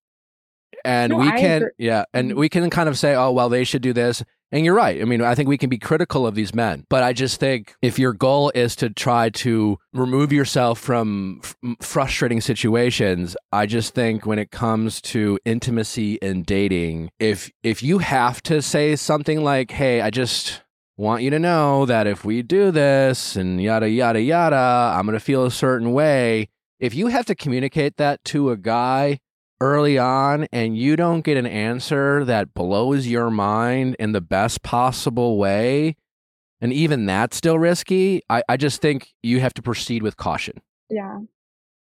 And No, we I can agree. yeah, and Mhm. we can kind of say, "Oh, well, they should do this." And you're right. I mean, I think we can be critical of these men, but I just think if your goal is to try to remove yourself from f- frustrating situations, I just think when it comes to intimacy and dating, if if you have to say something like, "Hey, I just want you to know that if we do this and yada yada yada, I'm going to feel a certain way." If you have to communicate that to a guy early on and you don't get an answer that blows your mind in the best possible way, and even that's still risky, I, I just think you have to proceed with caution. yeah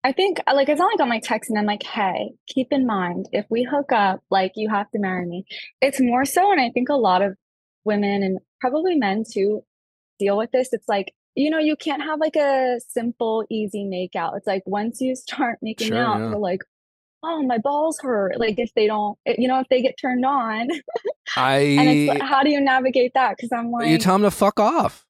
i think uh, like it's not like i'm like texting them like hey keep in mind if we hook up like you have to marry me it's more so and i think a lot of women and probably men too deal with this it's like you know you can't have like a simple easy make out it's like once you start making Sure, out yeah. they're like oh my balls hurt like if they don't eh, you know if they get turned on I and like, how do you navigate that because i'm like you tell them to fuck off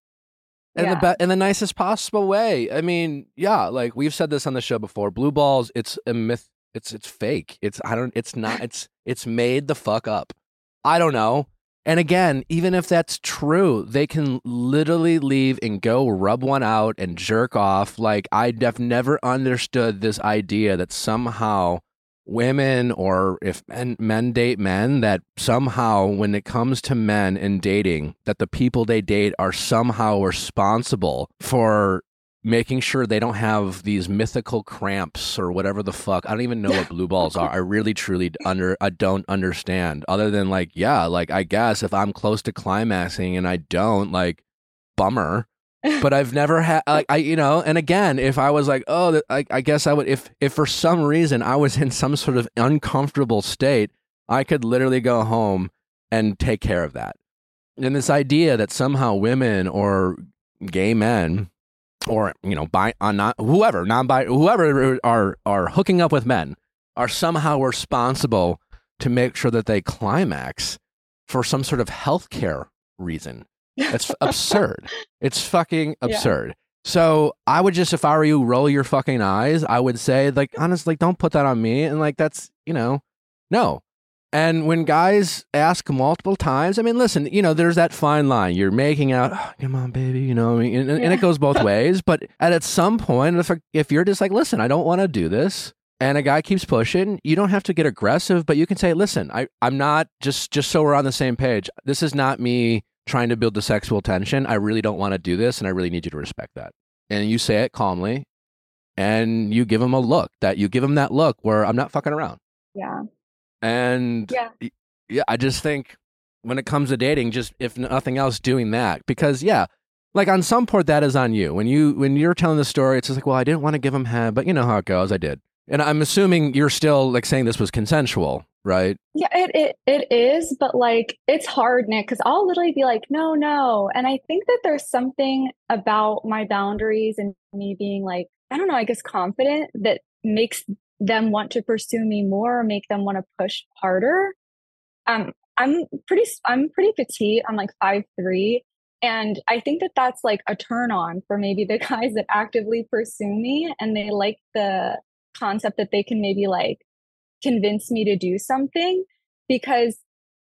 in the Yeah. be- in the nicest possible way. I mean, yeah, like we've said this on the show before. Blue balls, it's a myth. It's it's fake. It's I don't. It's not. It's it's made the fuck up. I don't know. And again, even if that's true, they can literally leave and go rub one out and jerk off. Like I've never understood this idea that somehow women or if men, men date men that somehow when it comes to men and dating that the people they date are somehow responsible for making sure they don't have these mythical cramps or whatever the fuck. I don't even know what blue balls are. I really truly under I don't understand. Other than like, yeah, like I guess if I'm close to climaxing and I don't, like bummer. But I've never had like I you know, and again, if I was like, oh, I, I guess I would if if for some reason I was in some sort of uncomfortable state, I could literally go home and take care of that. And this idea that somehow women or gay men or you know by on uh, not whoever non by whoever are are hooking up with men are somehow responsible to make sure that they climax for some sort of healthcare reason. That's absurd. It's fucking Yeah. absurd. So I would just, if I were you, roll your fucking eyes. I would say, like, honestly, don't put that on me. And like, that's you know, no. And when guys ask multiple times, I mean, listen, you know, there's that fine line. You're making out, "Oh, come on, baby, you know, I mean, and, and Yeah. it goes both ways. But at, at some point, if if you're just like, listen, I don't want to do this, and a guy keeps pushing, you don't have to get aggressive, but you can say, listen, I I'm not just just so we're on the same page. This is not me trying to build the sexual tension. I really don't want to do this, and I really need you to respect that. And you say it calmly, and you give him a look that you give him that look where I'm not fucking around. yeah. And Yeah. yeah, I just think when it comes to dating, just if nothing else, doing that because yeah, like on some part that is on you. When you when you're telling the story, it's just like, well, I didn't want to give him head, but you know how it goes. I did, and I'm assuming you're still like saying this was consensual, right? Yeah, it, it it is, but like it's hard, Nick, because I'll literally be like, no, no. And I think that there's something about my boundaries and me being like, I don't know, I guess confident that makes them want to pursue me more or make them want to push harder. Um, I'm pretty I'm pretty petite. I'm like five three, and I think that that's like a turn on for maybe the guys that actively pursue me and they like the concept that they can maybe like convince me to do something because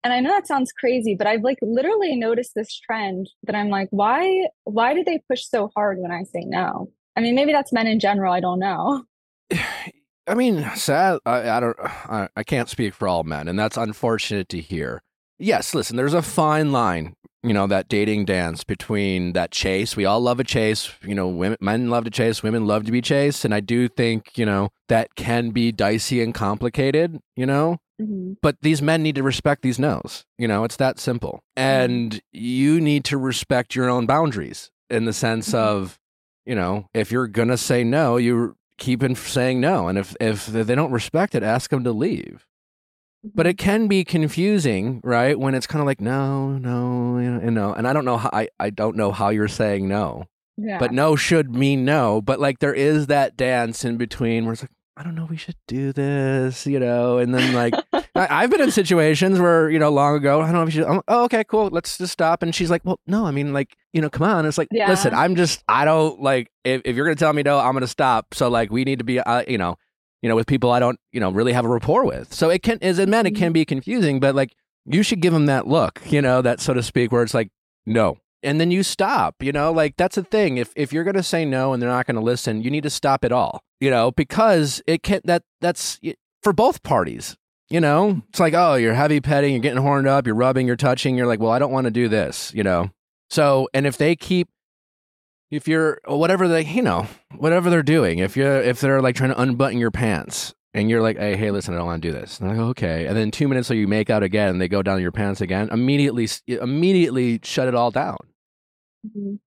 and I know that sounds crazy, but I've like literally noticed this trend that I'm like, why why do they push so hard when I say no? I mean, maybe that's men in general, I don't know. I mean, sad. I, I don't. I, I can't speak for all men, and that's unfortunate to hear. Yes, listen. There's a fine line, you know, that dating dance between that chase. We all love a chase. You know, women, men love to chase. Women love to be chased, and I do think you know that can be dicey and complicated. You know, Mhm. but these men need to respect these no's. You know, it's that simple. And you need to respect your own boundaries in the sense Mhm. of, you know, if you're gonna say no, you keep in saying no. And if if they don't respect it, ask them to leave. But it can be confusing, right? When it's kind of like no, no, you know. And I don't know how I, I don't know how you're saying no, Yeah. but no should mean no. But like there is that dance in between where it's like I don't know, we should do this, you know. And then like I, I've been in situations where you know long ago I don't know if you should. Oh, okay, cool. Let's just stop. And she's like, well, no, I mean like you know, come on. It's like Yeah. listen, I'm just I don't like if if you're gonna tell me no, I'm gonna stop. So like we need to be uh, you know you know with people I don't you know really have a rapport with. So it can as a man it can mm-hmm. be confusing, but like you should give them that look, you know, that so to speak, where it's like no. And then you stop, you know, like that's the thing. If if you're gonna say no and they're not gonna listen, you need to stop it all, you know, because it can't, that that's for both parties. You know, it's like, oh, you're heavy petting, you're getting horned up, you're rubbing, you're touching, you're like, well, I don't want to do this, you know. So, and if they keep, if you're whatever they, you know, whatever they're doing, if you're if they're like trying to unbutton your pants and you're like, hey, hey, listen, I don't want to do this, and I go, okay, and then two minutes later you make out again, and they go down your pants again, immediately, immediately shut it all down. Mhm.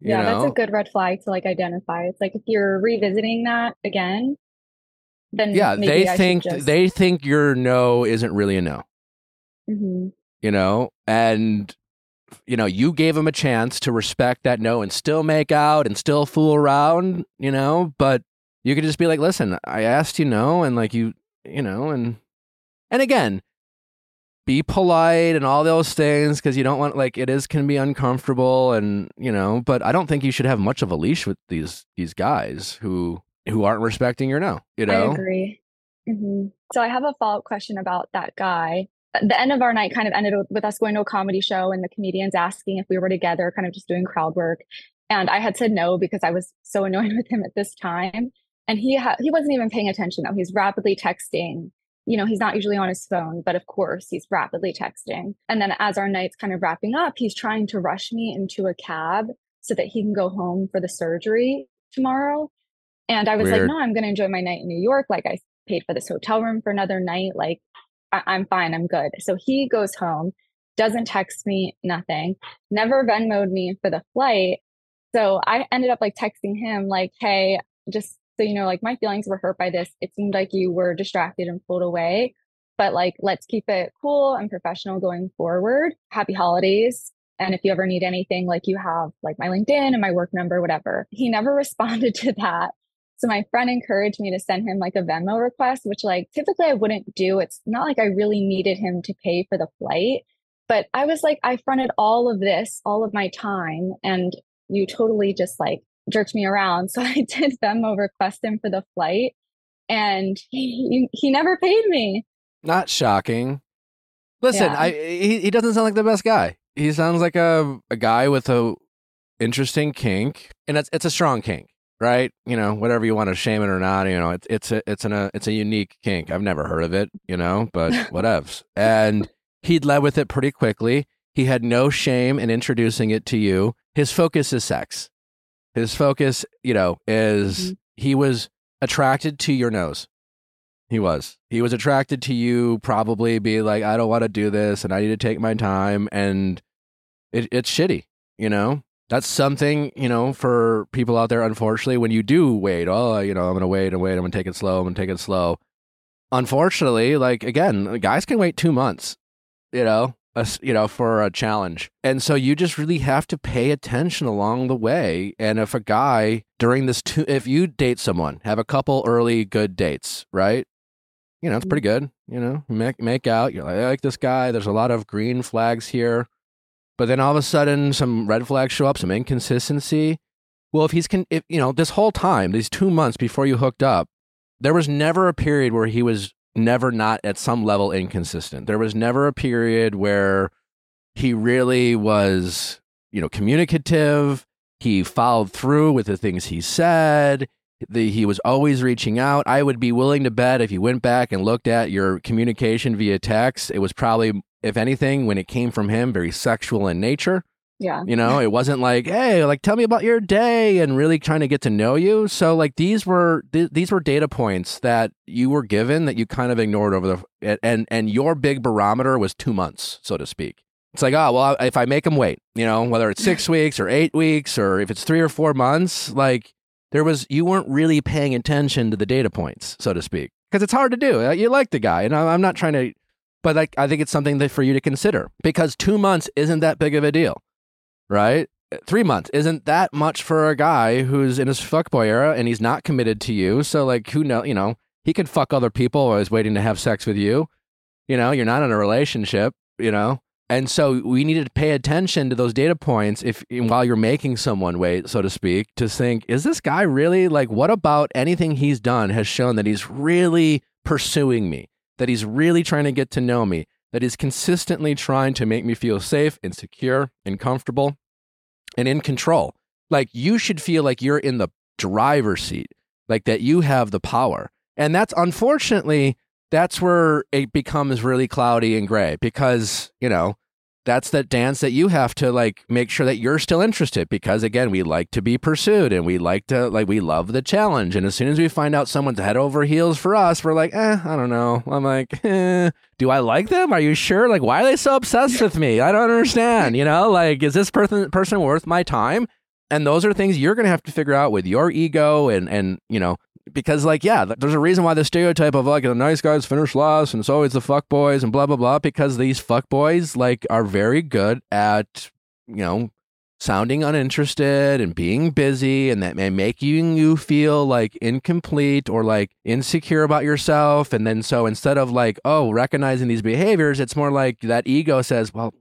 Yeah, know? that's a good red flag to like identify. It's like if you're revisiting that again, then yeah, maybe they I think just- they think your no isn't really a no. Mhm. you know, and you know, you gave him a chance to respect that no and still make out and still fool around, you know, but you could just be like, "Listen, I asked you no and like you, you know, and and again, be polite and all those things because you don't want like it is can be uncomfortable and you know, but I don't think you should have much of a leash with these these guys who who aren't respecting your no, you know. I agree. hmm So I have a follow-up question about that guy. The end of our night kind of ended with, with us going to a comedy show and the comedians asking if we were together, kind of just doing crowd work. And I had said no because I was so annoyed with him at this time. And he ha- he wasn't even paying attention though. He's rapidly texting. You know, he's not usually on his phone, but of course he's rapidly texting. And then as our night's kind of wrapping up, he's trying to rush me into a cab so that he can go home for the surgery. tomorrow. And I was Weird. like, no, I'm going to enjoy my night in New York. Like I paid for this hotel room for another night. Like I- I'm fine. I'm good. So he goes home, doesn't text me, nothing, never Venmoed me for the flight. So I ended up like texting him, like, hey, just so you know, like my feelings were hurt by this. It seemed like you were distracted and pulled away, but like, let's keep it cool and professional going forward. Happy holidays. And if you ever need anything, like you have like my LinkedIn and my work number, whatever. He never responded to that. So my friend encouraged me to send him like a Venmo request, which like typically I wouldn't do. It's not like I really needed him to pay for the flight, but I was like, I fronted all of this, all of my time, and you totally just like jerked me around. So I did Venmo request him for the flight and he, he never paid me. Not shocking. Listen, Yeah. I he, he doesn't sound like the best guy. He sounds like a a guy with a interesting kink, and it's it's a strong kink, right? You know, whatever you want to shame it or not, you know, it's it's a it's an a it's a unique kink. I've never heard of it, you know, but whatevs. And he'd led with it pretty quickly. He had no shame in introducing it to you. His focus is sex. His focus, you know, is Mhm. he was attracted to your nose. He was. He was attracted to you, probably be like, I don't want to do this and I need to take my time. And it, it's shitty, you know? That's something, you know, for people out there, unfortunately, when you do wait, oh, you know, I'm going to wait and wait. I'm going to take it slow. I'm to take it slow. Unfortunately, like, again, guys can wait two months, you know, a you know, for a challenge. And so you just really have to pay attention along the way. And if a guy during this, two, if you date someone, have a couple early good dates, right? You know, it's pretty mm-hmm. good. You know, make make out. You're like, I like this guy. There's a lot of green flags here, but then all of a sudden, some red flags show up, some inconsistency. Well, if he's con, if you know, this whole time, these two months before you hooked up, there was never a period where he was never not at some level inconsistent. There was never a period where he really was, you know, communicative. He followed through with the things he said. The, he was always reaching out. I would be willing to bet if you went back and looked at your communication via text, it was probably, if anything, when it came from him, very sexual in nature. Yeah. You know, it wasn't like, hey, like tell me about your day and really trying to get to know you. So like these were th- these were data points that you were given that you kind of ignored over the and and your big barometer was 2 months, so to speak. It's like, oh, well, if I make them wait, you know, whether it's 6 weeks or 8 weeks or if it's 3 or 4 months, like there was you weren't really paying attention to the data points, so to speak. Because it's hard to do. Uh, You like the guy, and I'm not trying to but like I think it's something that for you to consider because 2 months isn't that big of a deal right? Three months isn't that much for a guy who's in his fuckboy era and he's not committed to you. So like, who know? You know, he could fuck other people while he's waiting to have sex with you. You know, you're not in a relationship. You know, and so we needed to pay attention to those data points if while you're making someone wait, so to speak, to think, is this guy really like? What about anything he's done has shown that he's really pursuing me, that he's really trying to get to know me, that he's consistently trying to make me feel safe and secure and comfortable and in control. Like you should feel like you're in the driver's seat, like that you have the power. And that's unfortunately, that's where it becomes really cloudy and gray because, you know, that's that dance that you have to like make sure that you're still interested because again, we like to be pursued and we like to like we love the challenge. And as soon as we find out someone's head over heels for us, we're like, eh, I don't know. I'm like, eh, do I like them? Are you sure? Like, why are they so obsessed with me? I don't understand. You know, like, is this person person worth my time? And those are things you're gonna have to figure out with your ego and and you know because like yeah, there's a reason why the stereotype of like the nice guys finish last and it's always the fuck boys and blah blah blah because these fuck boys like are very good at you know sounding uninterested and being busy and that may making you feel like incomplete or like insecure about yourself. And then so instead of like oh recognizing these behaviors it's more like that ego says well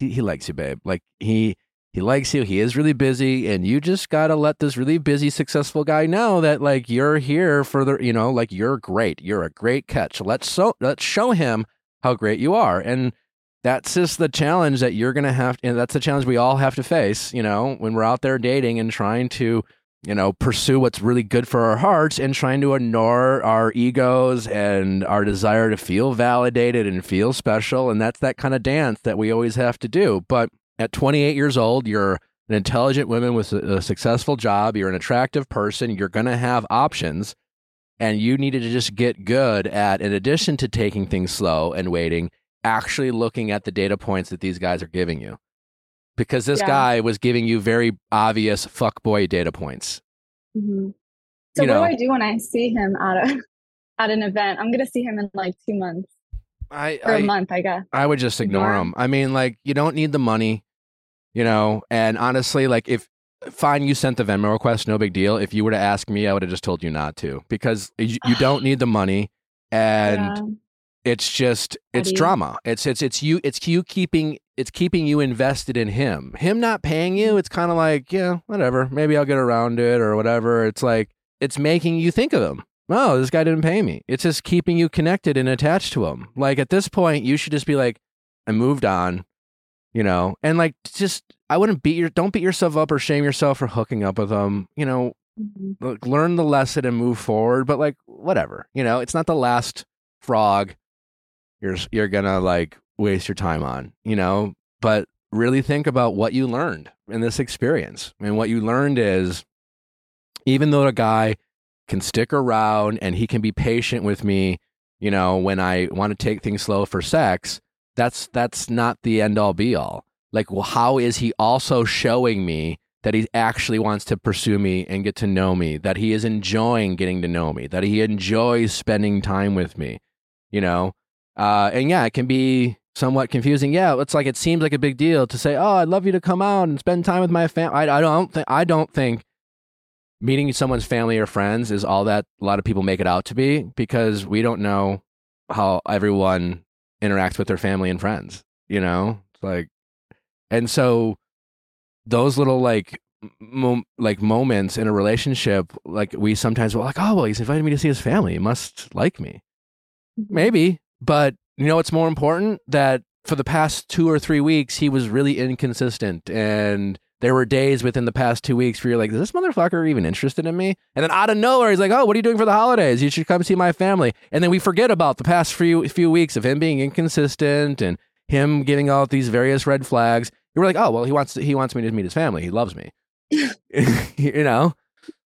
he, he likes you babe. Like he he likes you he is really busy and you just got to let this really busy successful guy know that like you're here for the you know like you're great you're a great catch. Let's so let's show him how great you are and that's just the challenge that you're gonna have and that's the challenge we all have to face you know when we're out there dating and trying to you know pursue what's really good for our hearts and trying to ignore our egos and our desire to feel validated and feel special and that's that kind of dance that we always have to do. But at 28 years old you're an intelligent woman with a, a successful job. You're an attractive person. You're going to have options. And you needed to just get good at, in addition to taking things slow and waiting, actually looking at the data points that these guys are giving you. Because this Yeah. guy was giving you very obvious fuckboy data points. Mhm. So You what know. do I do when I see him at a at an event? I'm gonna see him in like two months I, or a I, month, I guess. I would just ignore them. 'em. I mean, like, you don't need the money, you know. And honestly, like, if fine, you sent the Venmo request, no big deal. If you were to ask me, I would have just told you not to because you, you don't need the money, and yeah. it's just it's drama. It's it's it's you it's you keeping it's keeping you invested in him. Him not paying you, it's kind of like yeah, whatever. Maybe I'll get around it or whatever. It's like it's making you think of him. Oh, this guy didn't pay me. It's just keeping you connected and attached to him. Like at this point, you should just be like, I moved on, you know, and like just I wouldn't beat your don't beat yourself up or shame yourself for hooking up with them You know, Mhm. like, learn the lesson and move forward. But like whatever, you know, it's not the last frog you're you're gonna like waste your time on, you know. But really think about what you learned in this experience, and what you learned is, even though a guy can stick around and he can be patient with me, you know, when I want to take things slow for sex, that's that's not the end all be all. Like, well, how is he also showing me that he actually wants to pursue me and get to know me, that he is enjoying getting to know me, that he enjoys spending time with me, you know? Uh, and yeah, it can be somewhat confusing. Yeah, it's like it seems like a big deal to say, "Oh, I'd love you to come out and spend time with my family." I, I don't think I don't think meeting someone's family or friends is all that a lot of people make it out to be because we don't know how everyone interacts with their family and friends. You know, it's like, and so those little like mo- like moments in a relationship, like we sometimes will like, oh well, he's invited me to see his family. He must like me. Mm-hmm. Maybe, but you know what's more important? That for the past two or three weeks, he was really inconsistent. And there were days within the past two weeks where you're like, is this motherfucker even interested in me? And then out of nowhere, he's like, oh, what are you doing for the holidays? You should come see my family. And then we forget about the past few, few weeks of him being inconsistent and him giving out these various red flags. You were like, oh, well, he wants, he wants me to meet his family. He loves me. you know?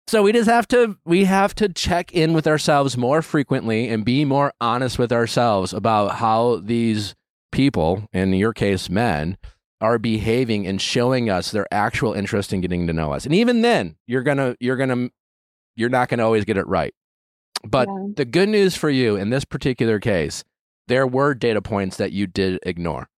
So we just have to we have to check in with ourselves more frequently and be more honest with ourselves about how these people, in your case men, are behaving and showing us their actual interest in getting to know us. And even then, you're going to you're going to you're not going to always get it right. But Yeah. the good news for you in this particular case, there were data points that you did ignore.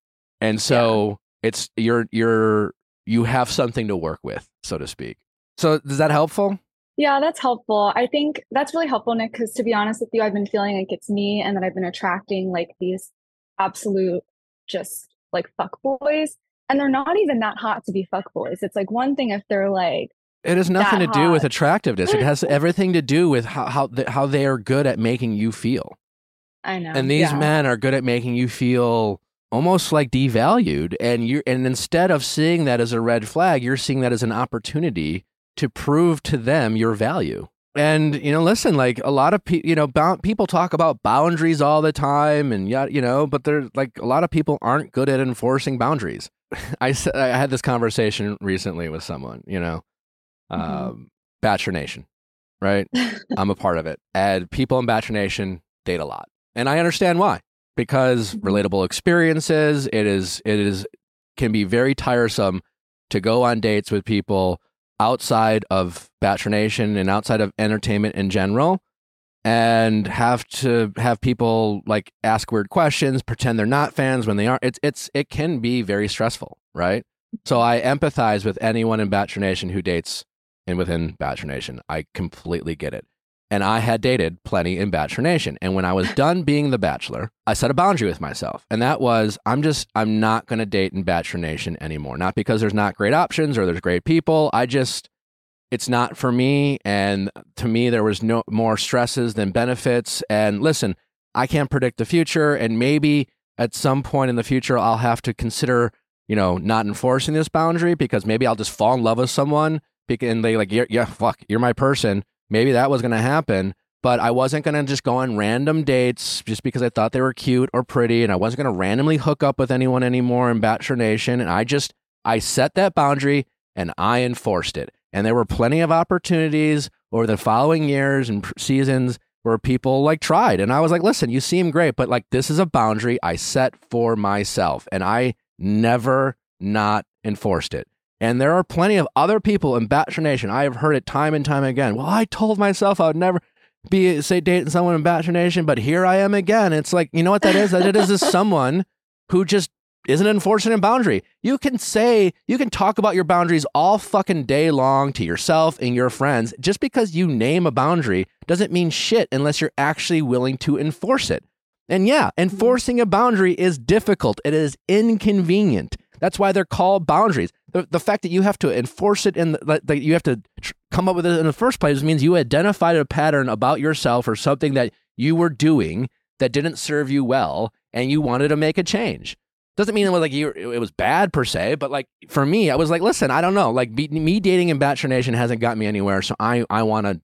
And so it's you're you're you have something to work with, so to speak. So is that helpful? Yeah, that's helpful. I think that's really helpful, Nick, because to be honest with you, I've been feeling like it's me and that I've been attracting like these absolute just like fuck boys. And they're not even that hot to be fuck boys. It's like one thing if they're like, It has nothing to do with attractiveness. It has everything to do with how how, th- how they are good at making you feel. I know. and these yeah. men are good at making you feel almost like devalued and you and instead of seeing that as a red flag, you're seeing that as an opportunity to prove to them your value. And you know, listen, like a lot of people, you know, people talk about boundaries all the time, and yeah, you know, but they're like a lot of people aren't good at enforcing boundaries. I I had this conversation recently with someone, you know, Mhm. um, Bachelor Nation, right? I'm a part of it, and people in Bachelor Nation date a lot, and I understand why because Mhm. relatable experiences. It is it is can be very tiresome to go on dates with people outside of Bachelor Nation and outside of entertainment in general and have to have people like ask weird questions, pretend they're not fans when they are. It's it's it can be very stressful, right? So I empathize with anyone in Bachelor Nation who dates and within Bachelor Nation. I completely get it. And I had dated plenty in Bachelor Nation. And when I was done being the Bachelor, I set a boundary with myself. And that was I'm just, I'm not going to date in Bachelor Nation anymore. Not because there's not great options or there's great people. I just, it's not for me. And to me, there was no more stresses than benefits. And listen, I can't predict the future. And maybe at some point in the future, I'll have to consider, you know, not enforcing this boundary because maybe I'll just fall in love with someone and they like, yeah, fuck, you're my person. Maybe that was going to happen, but I wasn't going to just go on random dates just because I thought they were cute or pretty. And I wasn't going to randomly hook up with anyone anymore in Bachelor Nation. And I just, I set that boundary and I enforced it. And there were plenty of opportunities over the following years and seasons where people like tried. And I was like, listen, you seem great, but like this is a boundary I set for myself. And I never not enforced it. And there are plenty of other people in Bachelor Nation. I have heard it time and time again. Well, I told myself I would never be say dating someone in Bachelor Nation, but here I am again. It's like, you know what that is? That it is is someone who just isn't enforcing a boundary. You can say, you can talk about your boundaries all fucking day long to yourself and your friends. Just because you name a boundary doesn't mean shit unless you're actually willing to enforce it. And yeah, enforcing a boundary is difficult. It is inconvenient. That's why they're called boundaries. The, the fact that you have to enforce it the, that you have to tr- come up with it in the first place means you identified a pattern about yourself or something that you were doing that didn't serve you well and you wanted to make a change. Doesn't mean it was like you, it was bad per se, but like for me, I was like, listen, I don't know, like be, me dating in Bachelor Nation hasn't got me anywhere, so I I want to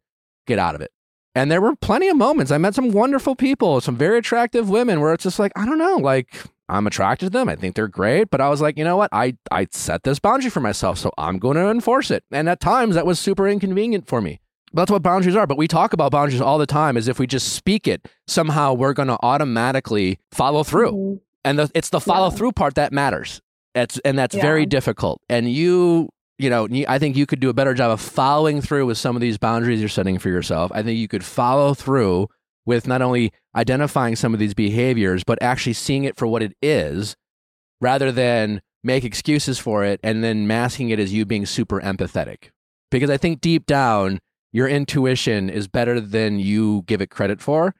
get out of it. And there were plenty of moments. I met some wonderful people, some very attractive women, where it's just like I don't know, like I'm attracted to them. I think they're great, but I was like, you know what? I I set this boundary for myself, so I'm going to enforce it. And at times that was super inconvenient for me. That's what boundaries are. But we talk about boundaries all the time as if we just speak it, somehow we're going to automatically follow through. Mhm. And the, it's the follow Yeah. through part that matters. It's and that's Yeah. very difficult. And you, you know, I think you could do a better job of following through with some of these boundaries you're setting for yourself. I think you could follow through with not only identifying some of these behaviors, but actually seeing it for what it is, rather than make excuses for it and then masking it as you being super empathetic. Because I think deep down, your intuition is better than you give it credit for.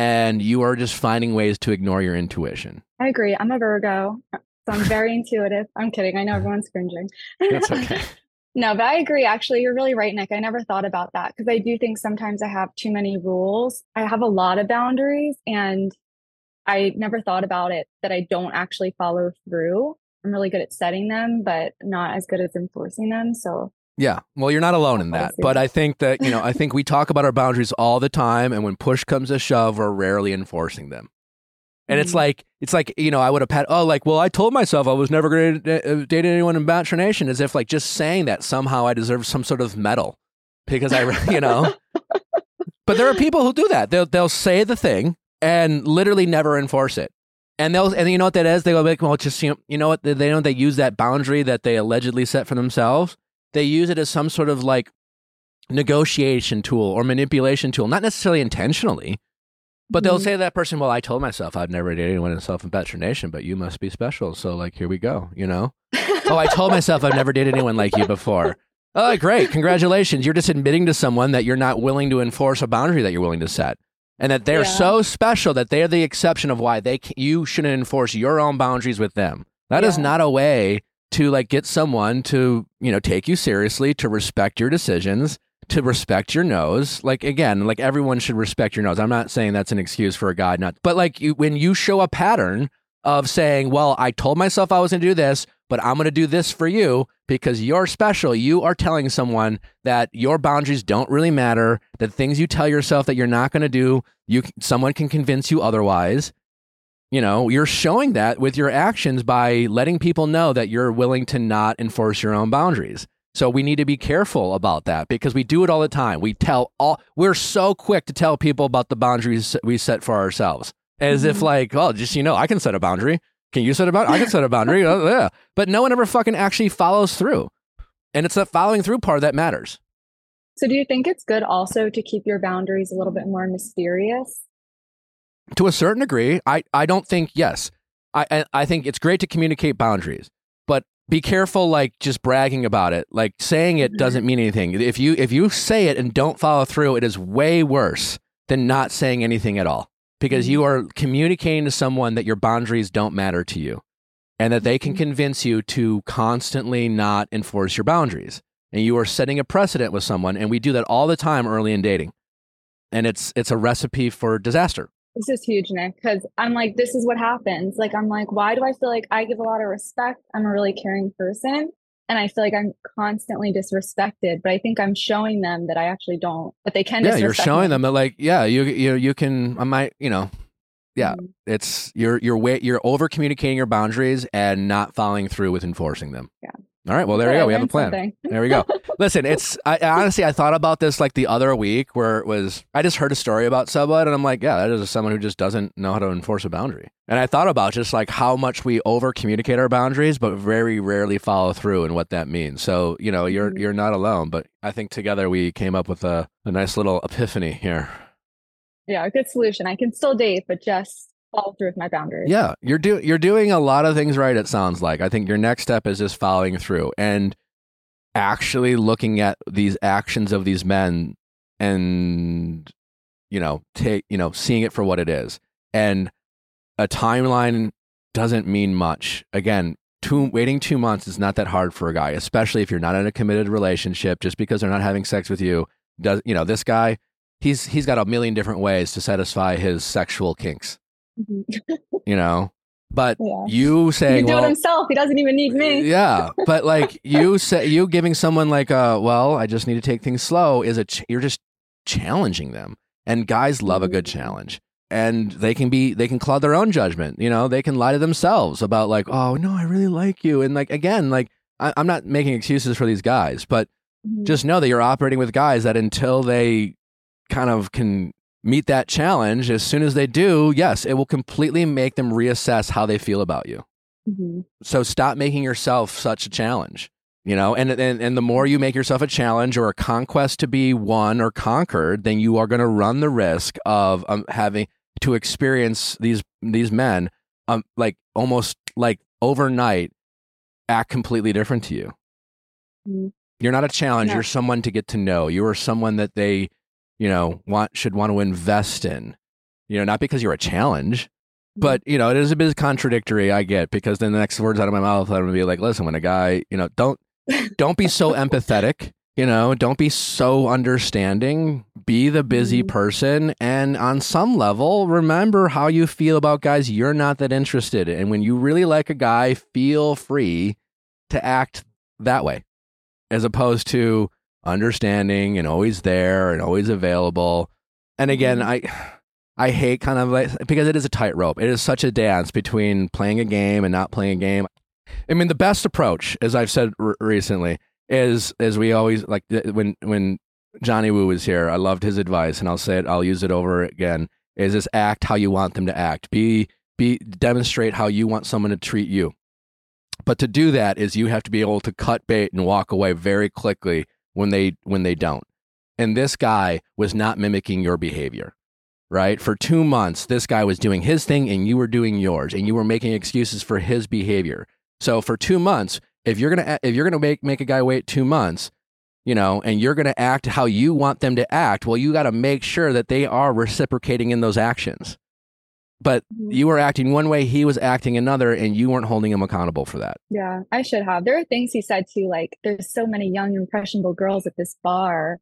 And you are just finding ways to ignore your intuition. I agree. I'm a Virgo, so I'm very intuitive. I'm kidding. I know mm-hmm. everyone's cringing. That's okay. no, but I agree. Actually, you're really right, Nick. I never thought about that because I do think sometimes I have too many rules. I have a lot of boundaries, and I never thought about it that I don't actually follow through. I'm really good at setting them, but not as good as enforcing them. So, Yeah. Well, you're not alone in that. But I think that, you know, I think we talk about our boundaries all the time. And when push comes to shove, we're rarely enforcing them. And it's Mhm. like, it's like, you know, I would have had, oh, like, well, I told myself I was never going to date anyone in Bachelor Nation as if, like, just saying that somehow I deserve some sort of medal because I, you know. but there are people who do that. They'll, they'll say the thing and literally never enforce it. And they'll, and you know what that is? They go like, well, just, you know, you know what? They, know they use that boundary that they allegedly set for themselves they use it as some sort of like negotiation tool or manipulation tool, not necessarily intentionally, but they'll Mhm. say to that person, "Well, I told myself I'd never date anyone in self Nation, but you must be special. So, like, here we go." You know? oh, I told myself I've never dated anyone like you before. Oh, great! Congratulations! You're just admitting to someone that you're not willing to enforce a boundary that you're willing to set, and that they're Yeah. so special that they're the exception of why they can, you shouldn't enforce your own boundaries with them. That is Yeah. not a way to like get someone to you know take you seriously, to respect your decisions, to respect your nose. Like again, like everyone should respect your nose. I'm not saying that's an excuse for a guy not, but like you, when you show a pattern of saying, "Well, I told myself I was going to do this, but I'm going to do this for you because you're special." You are telling someone that your boundaries don't really matter. That things you tell yourself that you're not going to do, you someone can convince you otherwise. You know, you're showing that with your actions by letting people know that you're willing to not enforce your own boundaries. So we need to be careful about that because we do it all the time. We tell all we're so quick to tell people about the boundaries we set for ourselves. As if Mhm. like, oh, just you know, I can set a boundary. Can you set a boundary? I can set a boundary. Uh, yeah. But no one ever fucking actually follows through. And it's the following through part that matters. so do you think it's good also to keep your boundaries a little bit more mysterious? To a certain degree, I, I don't think yes. I, I think it's great to communicate boundaries, but be careful like just bragging about it. Like saying it Mhm. doesn't mean anything. If you if you say it and don't follow through, it is way worse than not saying anything at all. Because Mhm. you are communicating to someone that your boundaries don't matter to you and that they can Mhm. convince you to constantly not enforce your boundaries. And you are setting a precedent with someone and we do that all the time early in dating. And it's it's a recipe for disaster. This is huge, Nick, because I'm like, this is what happens. Like, I'm like, why do I feel like I give a lot of respect? I'm a really caring person. And I feel like I'm constantly disrespected, but I think I'm showing them that I actually don't, that they can yeah you're showing me. them that like yeah you you you can i might you know yeah Mhm. it's you're you're way you're over communicating your boundaries and not following through with enforcing them All right. Well, there you go. We have a plan. something. There we go. Listen, it's I honestly I thought about this like the other week where it was I just heard a story about someone and I'm like, yeah, that is someone who just doesn't know how to enforce a boundary. And I thought about just like how much we over communicate our boundaries, but very rarely follow through and what that means. So, you know, you're Mhm. you're not alone, but I think together we came up with a, a nice little epiphany here. Yeah, good solution. I can still date, but just follow through with my boundaries. Yeah, you're doing you're doing a lot of things right. It sounds like. I think your next step is just following through and actually looking at these actions of these men and you know take you know seeing it for what it is. And a timeline doesn't mean much. Again, two waiting two months is not that hard for a guy, especially if you're not in a committed relationship. Just because they're not having sex with you does you know this guy. He's he's got a million different ways to satisfy his sexual kinks Mhm. you know but Yeah. you He saying can do it himself. He doesn't even need me. yeah but like you say you giving someone like uh well i just need to take things slow is a ch- you're just challenging them and guys love a good Mhm. challenge and they can be they can cloud their own judgment you know they can lie to themselves about like oh no i really like you and like again like I, i'm not making excuses for these guys but Mhm. just know that you're operating with guys that until they kind of can meet that challenge as soon as they do yes it will completely make them reassess how they feel about you Mhm. so stop making yourself such a challenge you know and and, and the more you make yourself a challenge or a conquest to be won or conquered then you are going to run the risk of um, having to experience these these men um like almost like overnight act completely different to you Mhm. you're not a challenge No. you're someone to get to know you are someone that they you know want should want to invest in you know not because you're a challenge but you know it is a bit contradictory i get because then the next words out of my mouth i'm gonna be like listen when a guy you know don't don't be so empathetic you know don't be so understanding be the busy Mhm. person and on some level remember how you feel about guys you're not that interested in and when you really like a guy feel free to act that way as opposed to understanding and always there and always available. And again Mhm. i i hate kind of like because it is a tightrope. It is such a dance between playing a game and not playing a game. I mean the best approach as i've said r- recently is as we always like when when johnny woo was here i loved his advice and i'll say it i'll use it over again is just act how you want them to act. Be be demonstrate how you want someone to treat you. But to do that is you have to be able to cut bait and walk away very quickly when they when they don't. And this guy was not mimicking your behavior right? For 2 months this guy was doing his thing and you were doing yours and you were making excuses for his behavior. So for 2 months if you're going to if you're going to make make a guy wait 2 months you know and you're going to act how you want them to act well you got to make sure that they are reciprocating in those actions but Mhm. you were acting one way he was acting another and you weren't holding him accountable for that Yeah, I should have. There are things he said too, like there's so many young, impressionable girls at this bar.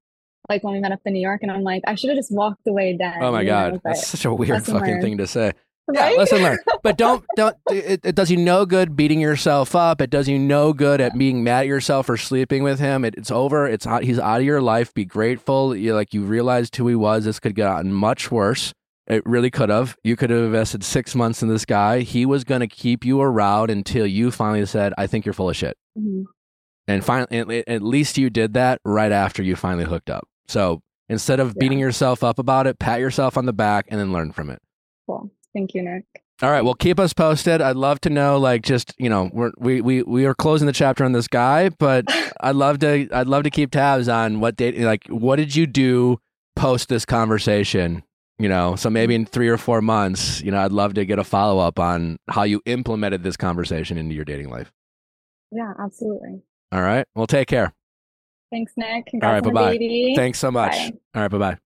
Like when we met up in New York, and I'm like, I should have just walked away then. Oh my god, know, that's such a weird fucking learned. thing to say. Yeah, right? lesson learned. But don't don't. It, it does you no good beating yourself up. It does you no good at being mad at yourself for sleeping with him. It, it's over. It's out, he's out of your life. Be grateful. You like you realized who he was. This could get gotten much worse. It really could have. You could have invested six months in this guy. He was going to keep you around until you finally said, "I think you're full of shit." Mhm. And finally, at- at least you did that right after you finally hooked up. So instead of Yeah. beating yourself up about it, pat yourself on the back and then learn from it. Cool. Thank you, Nick. All right. Well, keep us posted. I'd love to know, like, just you know, we're, we we we are closing the chapter on this guy, but I'd love to I'd love to keep tabs on what date, like, what did you do post this conversation? You know, so maybe in three or four months, you know, I'd love to get a follow up on how you implemented this conversation into your dating life. Yeah, absolutely. All right. Well, take care. Thanks, Nick. All right, Congrats on the bye-bye. Thanks so much. Bye. All right. Bye bye.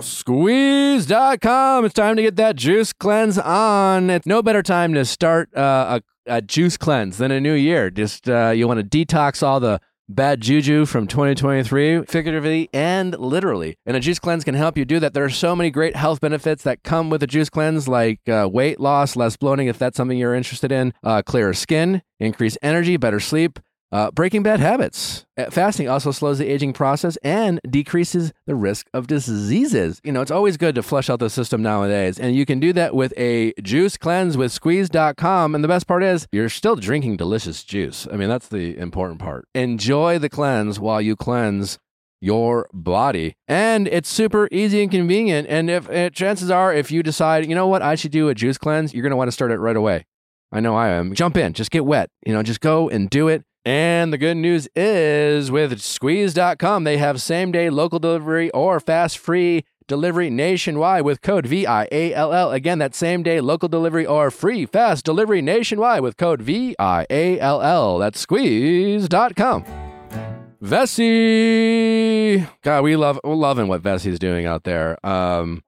Squeezed.com. It's time to get that juice cleanse on. It's no better time to start uh, a, a juice cleanse than a new year. Just uh, you want to detox all the bad juju from 2023, figuratively and literally. And a juice cleanse can help you do that. There are so many great health benefits that come with a juice cleanse, like uh, weight loss, less bloating, if that's something you're interested in, uh, clearer skin, increased energy, better sleep Uh, breaking bad habits. Uh, Fasting also slows the aging process and decreases the risk of diseases. You know, it's always good to flush out the system nowadays. And you can do that with a juice cleanse with squeezed.com. And the best part is you're still drinking delicious juice. I mean, that's the important part. Enjoy the cleanse while you cleanse your body. And it's super easy and convenient. And if uh, chances are, if you decide, you know what, I should do a juice cleanse, you're going to want to start it right away. I know I am. Jump in, just get wet. You know, just go and do it. And the good news is with squeezed.com, they have same day local delivery or fast free delivery nationwide with code VIALL. Again, that same day local delivery or free fast delivery nationwide with code VIALL. That's squeezed.com. Vessi. God, we love loving what Vessi's doing out there. Um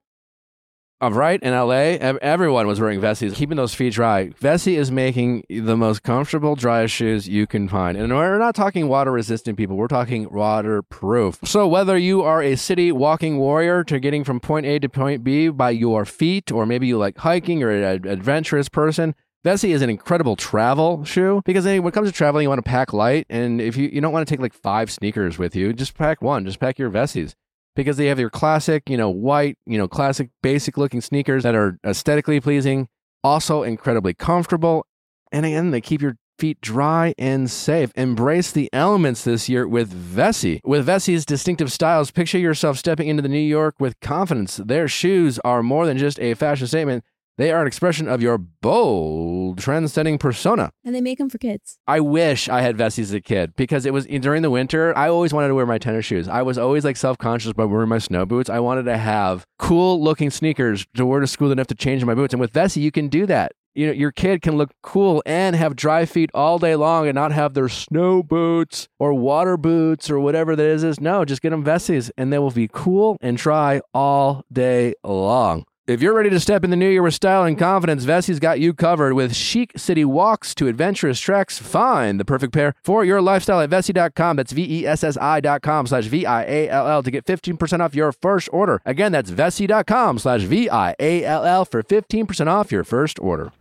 uh, right in LA, everyone was wearing Vessis, keeping those feet dry. Vessi is making the most comfortable, driest shoes you can find. And we're not talking water resistant people, we're talking waterproof. So, whether you are a city walking warrior to getting from point A to point B by your feet, or maybe you like hiking or an adventurous person, Vessi is an incredible travel shoe because when it comes to traveling, you want to pack light. And if you, you don't want to take like five sneakers with you, just pack one, just pack your Vessis because they have their classic, you know, white, you know, classic basic looking sneakers that are aesthetically pleasing, also incredibly comfortable. And again, they keep your feet dry and safe. Embrace the elements this year with Vessi. With Vessi's distinctive styles, picture yourself stepping into the New York with confidence. Their shoes are more than just a fashion statement. They are an expression of your bold, trend-setting persona. And they make them for kids. I wish I had Vessis as a kid because it was during the winter. I always wanted to wear my tennis shoes. I was always like self conscious about wearing my snow boots. I wanted to have cool looking sneakers to wear to school enough to change my boots. And with Vessi, you can do that. You know, your kid can look cool and have dry feet all day long and not have their snow boots or water boots or whatever that is. No, just get them Vessis and they will be cool and dry all day long. If you're ready to step in the new year with style and confidence, Vessi's got you covered with chic city walks to adventurous treks. Find the perfect pair for your lifestyle at Vessi.com. That's V-E-S-S-I.com slash V-I-A-L-L to get 15% off your first order. Again, that's Vessi.com slash V-I-A-L-L for 15% off your first order.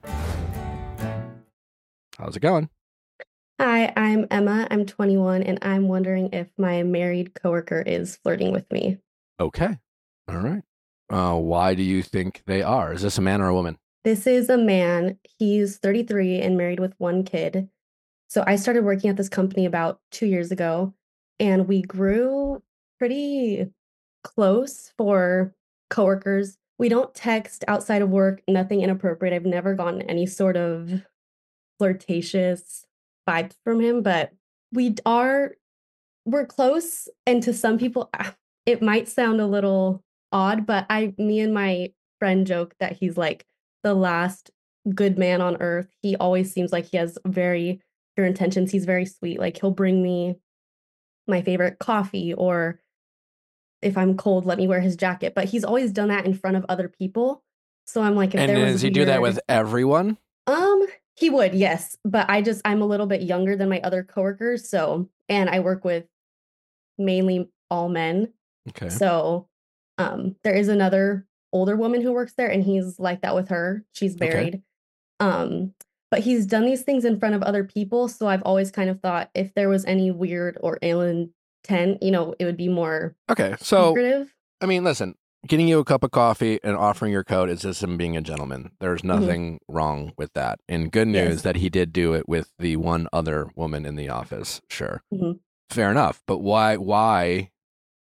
How's it going? Hi, I'm Emma. I'm 21 and I'm wondering if my married coworker is flirting with me. Okay. All right. Uh, why do you think they are? Is this a man or a woman? This is a man. He's 33 and married with one kid. So I started working at this company about two years ago and we grew pretty close for coworkers. We don't text outside of work, nothing inappropriate. I've never gotten any sort of flirtatious vibes from him, but we are we're close and to some people it might sound a little odd, but I me and my friend joke that he's like the last good man on earth. He always seems like he has very pure intentions. He's very sweet. Like he'll bring me my favorite coffee or if I'm cold, let me wear his jacket. But he's always done that in front of other people. So I'm like, if and there was does he do that with everyone? um, he would, yes. But I just I'm a little bit younger than my other coworkers, so and I work with mainly all men. Okay. So um there is another older woman who works there and he's like that with her. She's Okay. married. Um but he's done these things in front of other people, so I've always kind of thought if there was any weird or alien intent, you know, it would be more Okay. So, secretive. I mean, listen, getting you a cup of coffee and offering your coat is just him being a gentleman. There's nothing wrong with that. And good news Mm-hmm. Yes. that he did do it with the one other woman in the office. Sure. Mhm. Fair enough. But why, why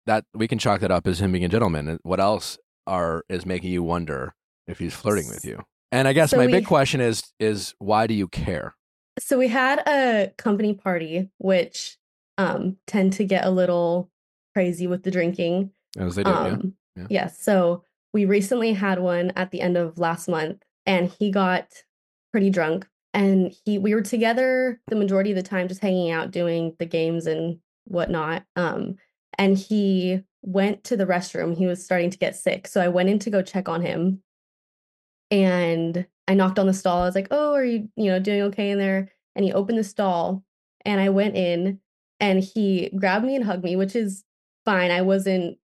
that we can chalk that up as him being a gentleman. What else are, is making you wonder if he's flirting with you? And I guess So my we- big question is, is why do you care? So we had a company party which um tend to get a little crazy with the drinking. As they do, yeah. Um, Yeah. Yes. So we recently had one at the end of last month, and he got pretty drunk. And he, we were together the majority of the time, just hanging out, doing the games and whatnot. Um, and he went to the restroom. He was starting to get sick, so I went in to go check on him. And I knocked on the stall. I was like, "Oh, are you, you know, doing okay in there?" And he opened the stall, and I went in, and he grabbed me and hugged me, which is fine. I wasn't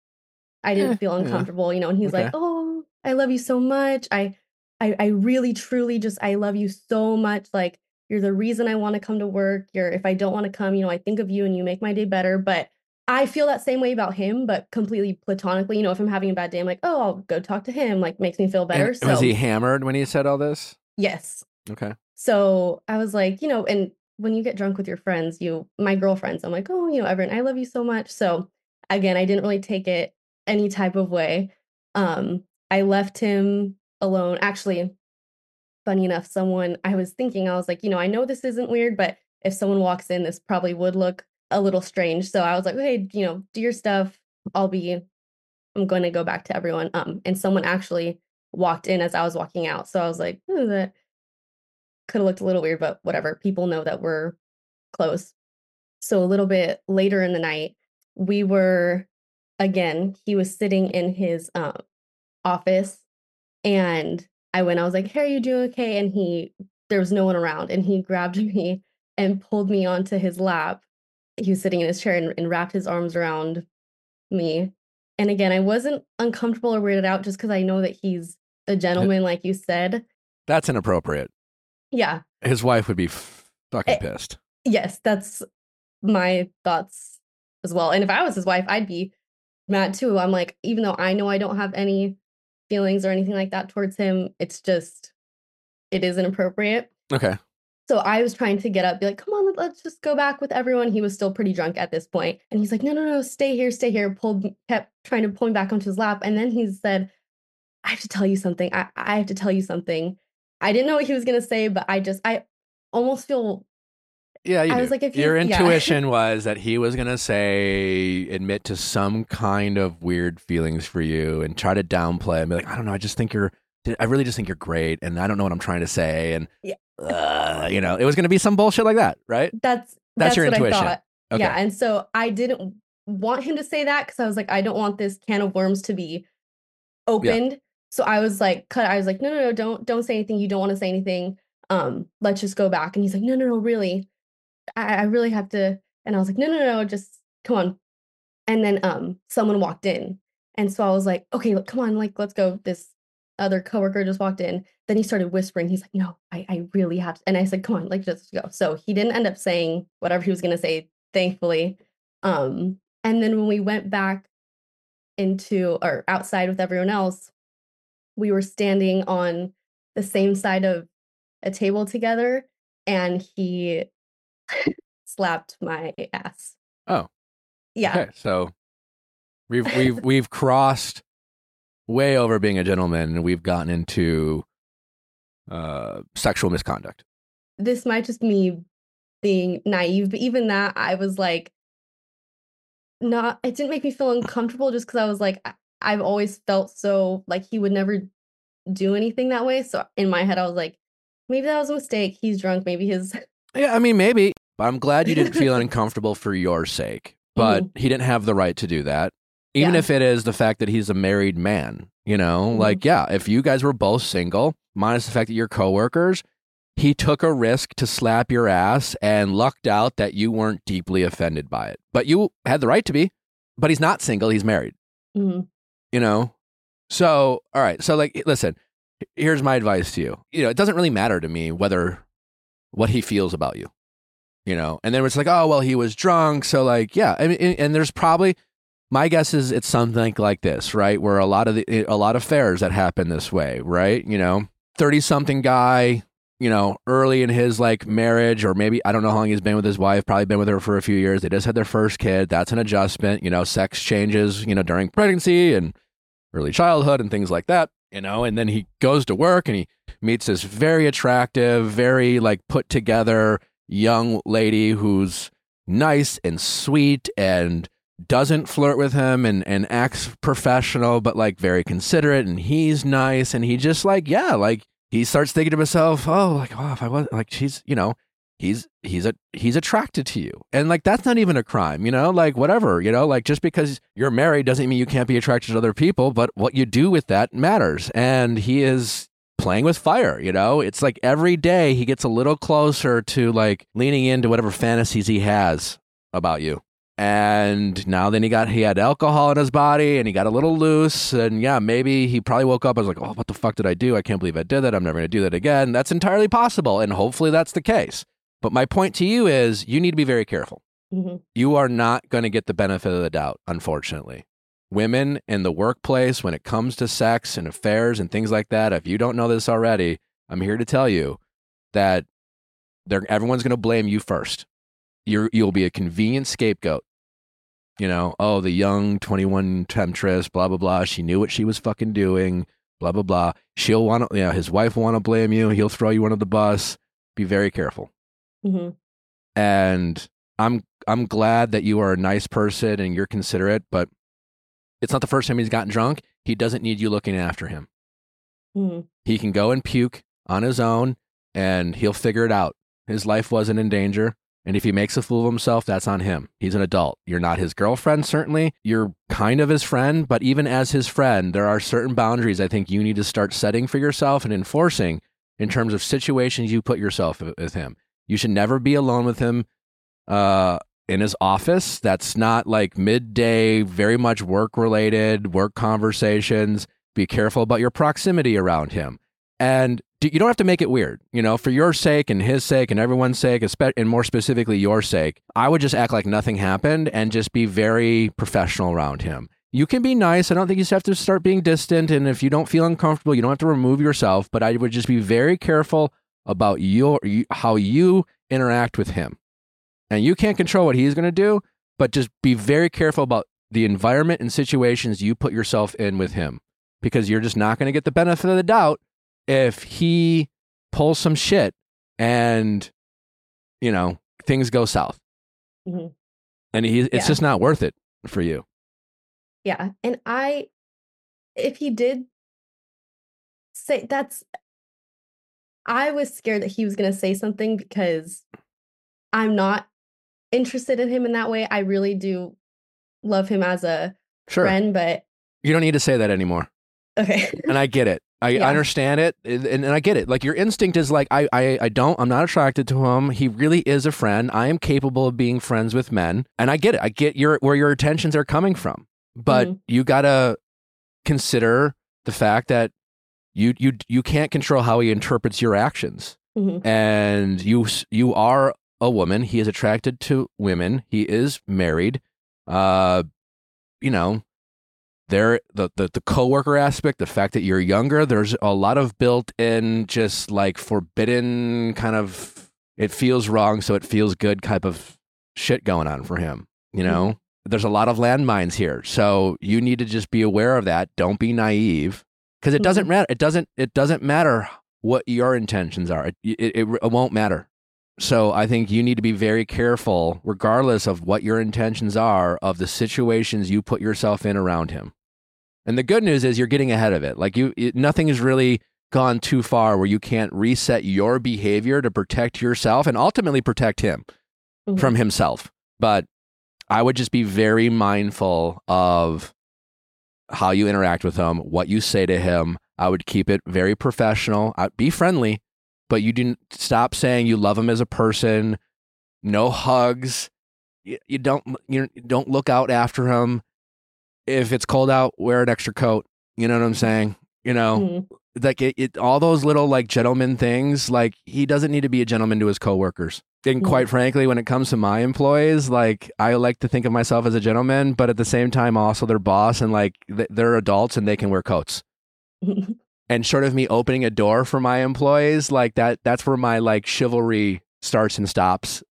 I didn't Eh, feel yeah. uncomfortable, you know, and he's Okay. like, "Oh, I love you so much. I I I really truly just I love you so much. Like You're the reason I want to come to work. You're if I don't want to come, you know, I think of you and you make my day better. But I feel that same way about him, but completely platonically. You know, if I'm having a bad day, I'm like, oh, I'll go talk to him. Like makes me feel better. And so was he hammered when he said all this? yes. Okay. So I was like, you know, and when you get drunk with your friends, you, my girlfriends, I'm like, oh, you know, Everett, I love you so much. So again, I didn't really take it any type of way. Um, I left him alone. Actually, funny enough, someone I was thinking, I was like, you know, I know this isn't weird, but if someone walks in, this probably would look a little strange. So I was like, hey, you know, do your stuff. I'll be, I'm going to go back to everyone. Um, and someone actually walked in as I was walking out. So I was like, "Ooh, that could have looked a little weird, but whatever. People know that we're close. So a little bit later in the night, we were again, he was sitting in his um office and I went, I was like, Hey, are you doing okay? And he there was no one around and he grabbed me and pulled me onto his lap. He was sitting in his chair and, and wrapped his arms around me. And again, I wasn't uncomfortable or weirded out just because I know that he's a gentleman, like you said. That's inappropriate. Yeah. His wife would be fucking Eh, pissed. Yes, that's my thoughts as well. And if I was his wife, I'd be mad too. I'm like, even though I know I don't have any feelings or anything like that towards him, it's just, it is inappropriate. Okay. So I was trying to get up, be like, come on, let- let's just go back with everyone. He was still pretty drunk at this point. And he's like, no, no, no, stay here, stay here. Pulled, kept trying to pull me back onto his lap. And then he said, I have to tell you something. I, I have to tell you something. I didn't know what he was going to say, but I just, I almost feel Yeah, you I do. was like, if you- your yeah. intuition was that he was gonna say, admit to some kind of weird feelings for you, and try to downplay and be like, I don't know, I just think you're, I really just think you're great, and I don't know what I'm trying to say, and Yeah. Uh, you know, it was gonna be some bullshit like that, right? that's That's that's, your intuition. Okay. Yeah, and so I didn't want him to say that because I was like, I don't want this can of worms to be opened. So I was like, cut. I was like, no, no, no, don't, don't say anything. You don't want to say anything. Um, let's just go back. And he's like, no, no, no, really, I, I really have to. And I was like, no, no, no, just come on. And then um, someone walked in, and so I was like, okay, look, come on, like, let's go. This other coworker just walked in. Then he started whispering. He's like, no, I, I really have to. And I said, come on, like, just go. So he didn't end up saying whatever he was going to say, thankfully. Um, and then when we went back into or outside with everyone else, we were standing on the same side of a table together and he slapped my ass. Oh. Yeah. Okay, so we've we've we've crossed way over being a gentleman, and we've gotten into uh, sexual misconduct. This might just me being naive, but even that, I was like, not, it didn't make me feel uncomfortable just because I was like, I've always felt so like he would never do anything that way. So in my head, I was like, maybe that was a mistake. He's drunk. Maybe his Yeah, I mean, maybe. But I'm glad you didn't feel uncomfortable for your sake. But Mm-hmm. he didn't have the right to do that. Even Yeah. if it is the fact that he's a married man, you know, Mhm. like, yeah, if you guys were both single, minus the fact that you're coworkers, he took a risk to slap your ass and lucked out that you weren't deeply offended by it. But you had the right to be. But he's not single, he's married Mhm. you know so all right so like listen here's my advice to you you know it doesn't really matter to me whether what he feels about you you know and then it's like oh well he was drunk so like yeah I mean, and, and there's probably my guess is it's something like this right? Where a lot of the a lot of affairs that happen this way right? You know 30 something guy you know early in his like marriage or maybe i don't know how long he's been with his wife probably been with her for a few years. They just had their first kid. That's an adjustment you know sex changes you know during pregnancy and early childhood and things like that you know? And then he goes to work and he meets this very attractive very like put together young lady who's nice and sweet and doesn't flirt with him and, and acts professional but like very considerate and he's nice and he just like yeah like he starts thinking to himself oh like oh if i was like she's you know he's he's a he's attracted to you. And like that's not even a crime you know? Like whatever you know? Like just because you're married doesn't mean you can't be attracted to other people but what you do with that matters. And he is playing with fire you know? It's like every day he gets a little closer to like leaning into whatever fantasies he has about you and now then he got he had alcohol in his body and he got a little loose. And yeah maybe he probably woke up and was like oh what the fuck did i do? I can't believe i did that. I'm never going to do that again. That's entirely possible and hopefully that's the case. But my point to you is you need to be very careful. Hmm you are not going to get the benefit of the doubt unfortunately. Women in the workplace when it comes to sex and affairs and things like that if you don't know this already i'm here to tell you that they're, everyone's going to blame you first. You're, you'll be a convenient scapegoat you know, oh, the young 21 temptress, blah, blah, blah. She knew what she was fucking doing, blah, blah, blah. She'll want to, yeah, his wife will want to blame you. He'll throw you under the bus. Be very careful. hmm And I'm, I'm glad that you are a nice person and you're considerate, but it's not the first time he's gotten drunk. He doesn't need you looking after him. hmm He can go and puke on his own and he'll figure it out. His life wasn't in danger. And if he makes a fool of himself, that's on him. He's an adult. You're not his girlfriend, certainly. You're kind of his friend, but even as his friend, there are certain boundaries I think you need to start setting for yourself and enforcing in terms of situations you put yourself with him. You should never be alone with him uh, in his office. That's not like midday, very much work related, work conversations. Be careful about your proximity around him. And you don't have to make it weird, you know, for your sake and his sake and everyone's sake, and more specifically your sake. I would just act like nothing happened and just be very professional around him. You can be nice. I don't think you have to start being distant. And if you don't feel uncomfortable, you don't have to remove yourself. But I would just be very careful about your how you interact with him. And you can't control what he's going to do, but just be very careful about the environment and situations you put yourself in with him because you're just not going to get the benefit of the doubt if he pulls some shit and you know things go south Mhm. and he, it's Yeah. just not worth it for you Yeah. And I, if he did say that's, I was scared that he was going to say something because I'm not interested in him in that way. I really do love him as a sure friend, but you don't need to say that anymore okay. and i get it I, Yeah. I understand it and, and I get it. Like your instinct is like I, I I don't I'm not attracted to him. He really is a friend. I am capable of being friends with men. And I get it. I get your where your attentions are coming from. But Mhm. you gotta consider the fact that you you you can't control how he interprets your actions. Mhm. And you you are a woman. He is attracted to women. He is married. Uh you know, there the, the the coworker aspect, the fact that you're younger, there's a lot of built-in just like forbidden kind of it feels wrong, so it feels good type of shit going on for him. You know, mm-hmm. there's a lot of landmines here, so you need to just be aware of that. Don't be naive because it doesn't mm-hmm. matter. It doesn't it doesn't matter what your intentions are. It, it it it won't matter. So I think you need to be very careful, regardless of what your intentions are, of the situations you put yourself in around him. And the good news is you're getting ahead of it. Like you, it, nothing has really gone too far where you can't reset your behavior to protect yourself and ultimately protect him Mhm. from himself. But I would just be very mindful of how you interact with him, what you say to him. I would keep it very professional. I'd be friendly, but you didn't stop saying you love him as a person. No hugs. You, you don't you don't look out after him. If it's cold out, wear an extra coat. You know what I'm saying? You know, Mhm. like it, it, all those little like gentleman things like he doesn't need to be a gentleman to his coworkers and Mhm. quite frankly when it comes to my employees like i like to think of myself as a gentleman but at the same time also their boss and like th- they're adults and they can wear coats and short of me opening a door for my employees like that that's where my like chivalry starts and stops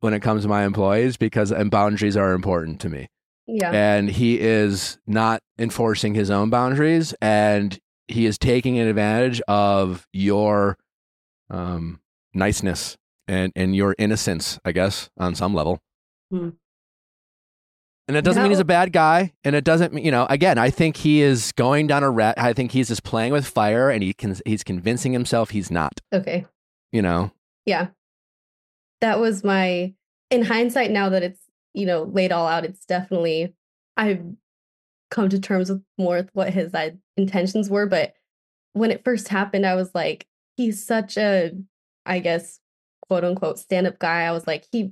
when it comes to my employees because and boundaries are important to me yeah. and he is not enforcing his own boundaries and he is taking advantage of your um, niceness and, and your innocence i guess on some level Hmm. and it doesn't mean he's a bad guy and it doesn't mean you know again i think he is going down a rat i think he's just playing with fire and he can he's convincing himself he's not Okay. you know Yeah. That was my in hindsight now that it's, you know, laid all out, it's definitely I've come to terms with more with what his uh, intentions were, but when it first happened, I was like, he's such a I guess quote unquote stand-up guy. I was like, he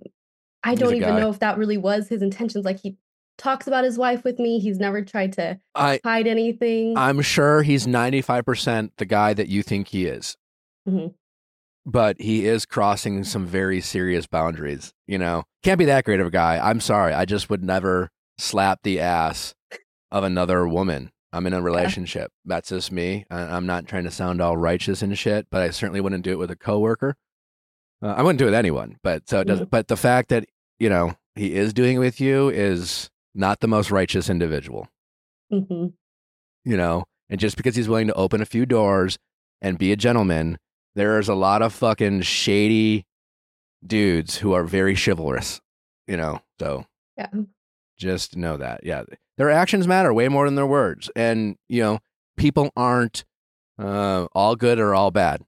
I don't even guy. know if that really was his intentions. Like he talks about his wife with me. He's never tried to I hide anything. I'm sure he's 95% the guy that you think he is. Mhm. But he is crossing some very serious boundaries, you know. Can't be that great of a guy. I'm sorry. I just would never slap the ass of another woman. I'm in a relationship. That's just me. I- I'm not trying to sound all righteous and shit, but I certainly wouldn't do it with a coworker. Uh, I wouldn't do it with anyone. But so it doesn't. But the fact that you know he is doing it with you is not the most righteous individual hmm you know, and just because he's willing to open a few doors and be a gentleman, there's a lot of fucking shady dudes who are very chivalrous, you know. So Yeah. just know that. Yeah. Their actions matter way more than their words. And, you know, people aren't uh, all good or all bad.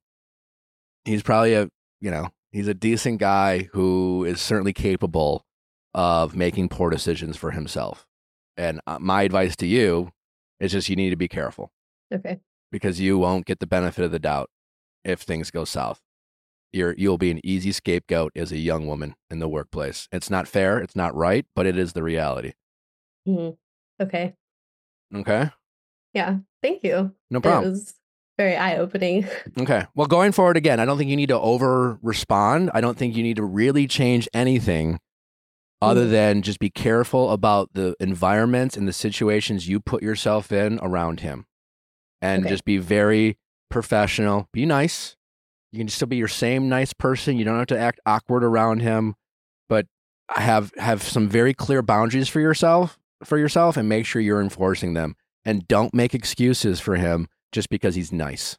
He's probably a, you know, he's a decent guy who is certainly capable of making poor decisions for himself. And uh, my advice to you is just you need to be careful Okay. because you won't get the benefit of the doubt if things go south. You're, you'll be an easy scapegoat as a young woman in the workplace. It's not fair, it's not right, but it is the reality. hmm Okay. Okay? Yeah. Thank you. No It problem. was very eye opening. Okay. Well, going forward again, I don't think you need to over respond. I don't think you need to really change anything other Mhm. than just be careful about the environments and the situations you put yourself in around him. And Okay. just be very professional. Be nice. You can still be your same nice person. You don't have to act awkward around him, but have have some very clear boundaries for yourself for yourself and make sure you're enforcing them. And don't make excuses for him just because he's nice.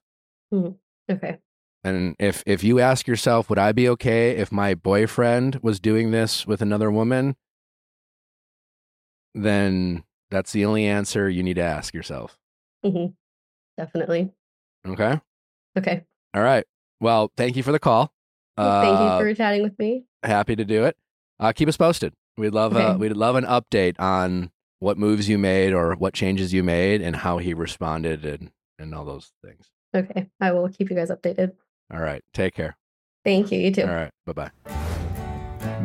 Okay. And if if you ask yourself, would I be okay if my boyfriend was doing this with another woman? Then that's the only answer you need to ask yourself. hmm Definitely. Okay. Okay. All right. Well, thank you for the call. Well, Thank Uh, you for chatting with me. happy to do it. Uh, keep us posted. We'd love uh, Okay. we'd love an update on what moves you made or what changes you made and how he responded and and all those things. Okay. I will keep you guys updated. All right. Take care. Thank you. You too. All right. Bye bye.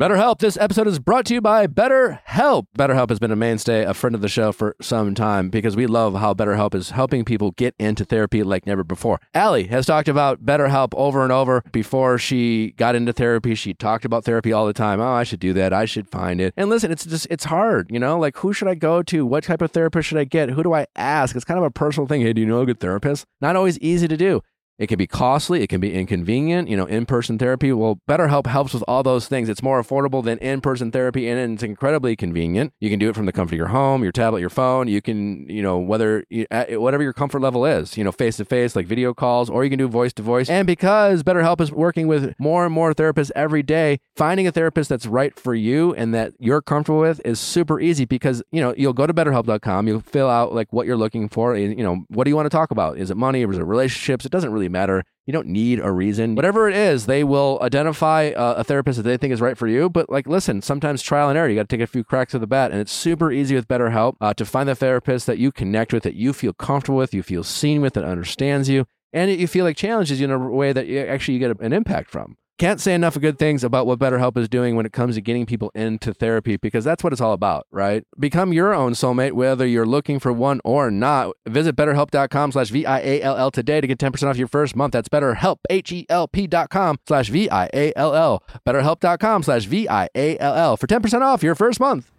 BetterHelp. This episode is brought to you by BetterHelp. BetterHelp has been a mainstay, a friend of the show for some time because we love how BetterHelp is helping people get into therapy like never before. Allie has talked about BetterHelp over and over. Before she got into therapy, she talked about therapy all the time. Oh, I should do that. I should find it. And listen, it's just, it's hard, you know? Like, who should I go to? What type of therapist should I get? Who do I ask? It's kind of a personal thing. Hey, do you know a good therapist? Not always easy to do. It can be costly. It can be inconvenient. You know, in person therapy. Well, BetterHelp helps with all those things. It's more affordable than in person therapy and it's incredibly convenient. You can do it from the comfort of your home, your tablet, your phone. You can, you know, whether, whatever your comfort level is, you know, face to face, like video calls, or you can do voice to voice. And because BetterHelp is working with more and more therapists every day, finding a therapist that's right for you and that you're comfortable with is super easy because, you know, you'll go to betterhelp.com, you'll fill out like what you're looking for. You know, what do you want to talk about? Is it money is it relationships? It doesn't really matter. You don't need a reason. Whatever it is, they will identify uh, a therapist that they think is right for you. But like, listen, sometimes trial and error. You got to take a few cracks at the bat, and it's super easy with BetterHelp uh, to find the therapist that you connect with, that you feel comfortable with, you feel seen with, that understands you, and you feel like challenges you in a way that you actually you get an impact from. Can't say enough good things about what BetterHelp is doing when it comes to getting people into therapy because that's what it's all about, right? Become your own soulmate, whether you're looking for one or not. Visit betterhelp.com slash V-I-A-L-L today to get 10% off your first month. That's betterhelp, H-E-L-P dot com slash V-I-A-L-L. Betterhelp.com slash V-I-A-L-L for 10% off your first month.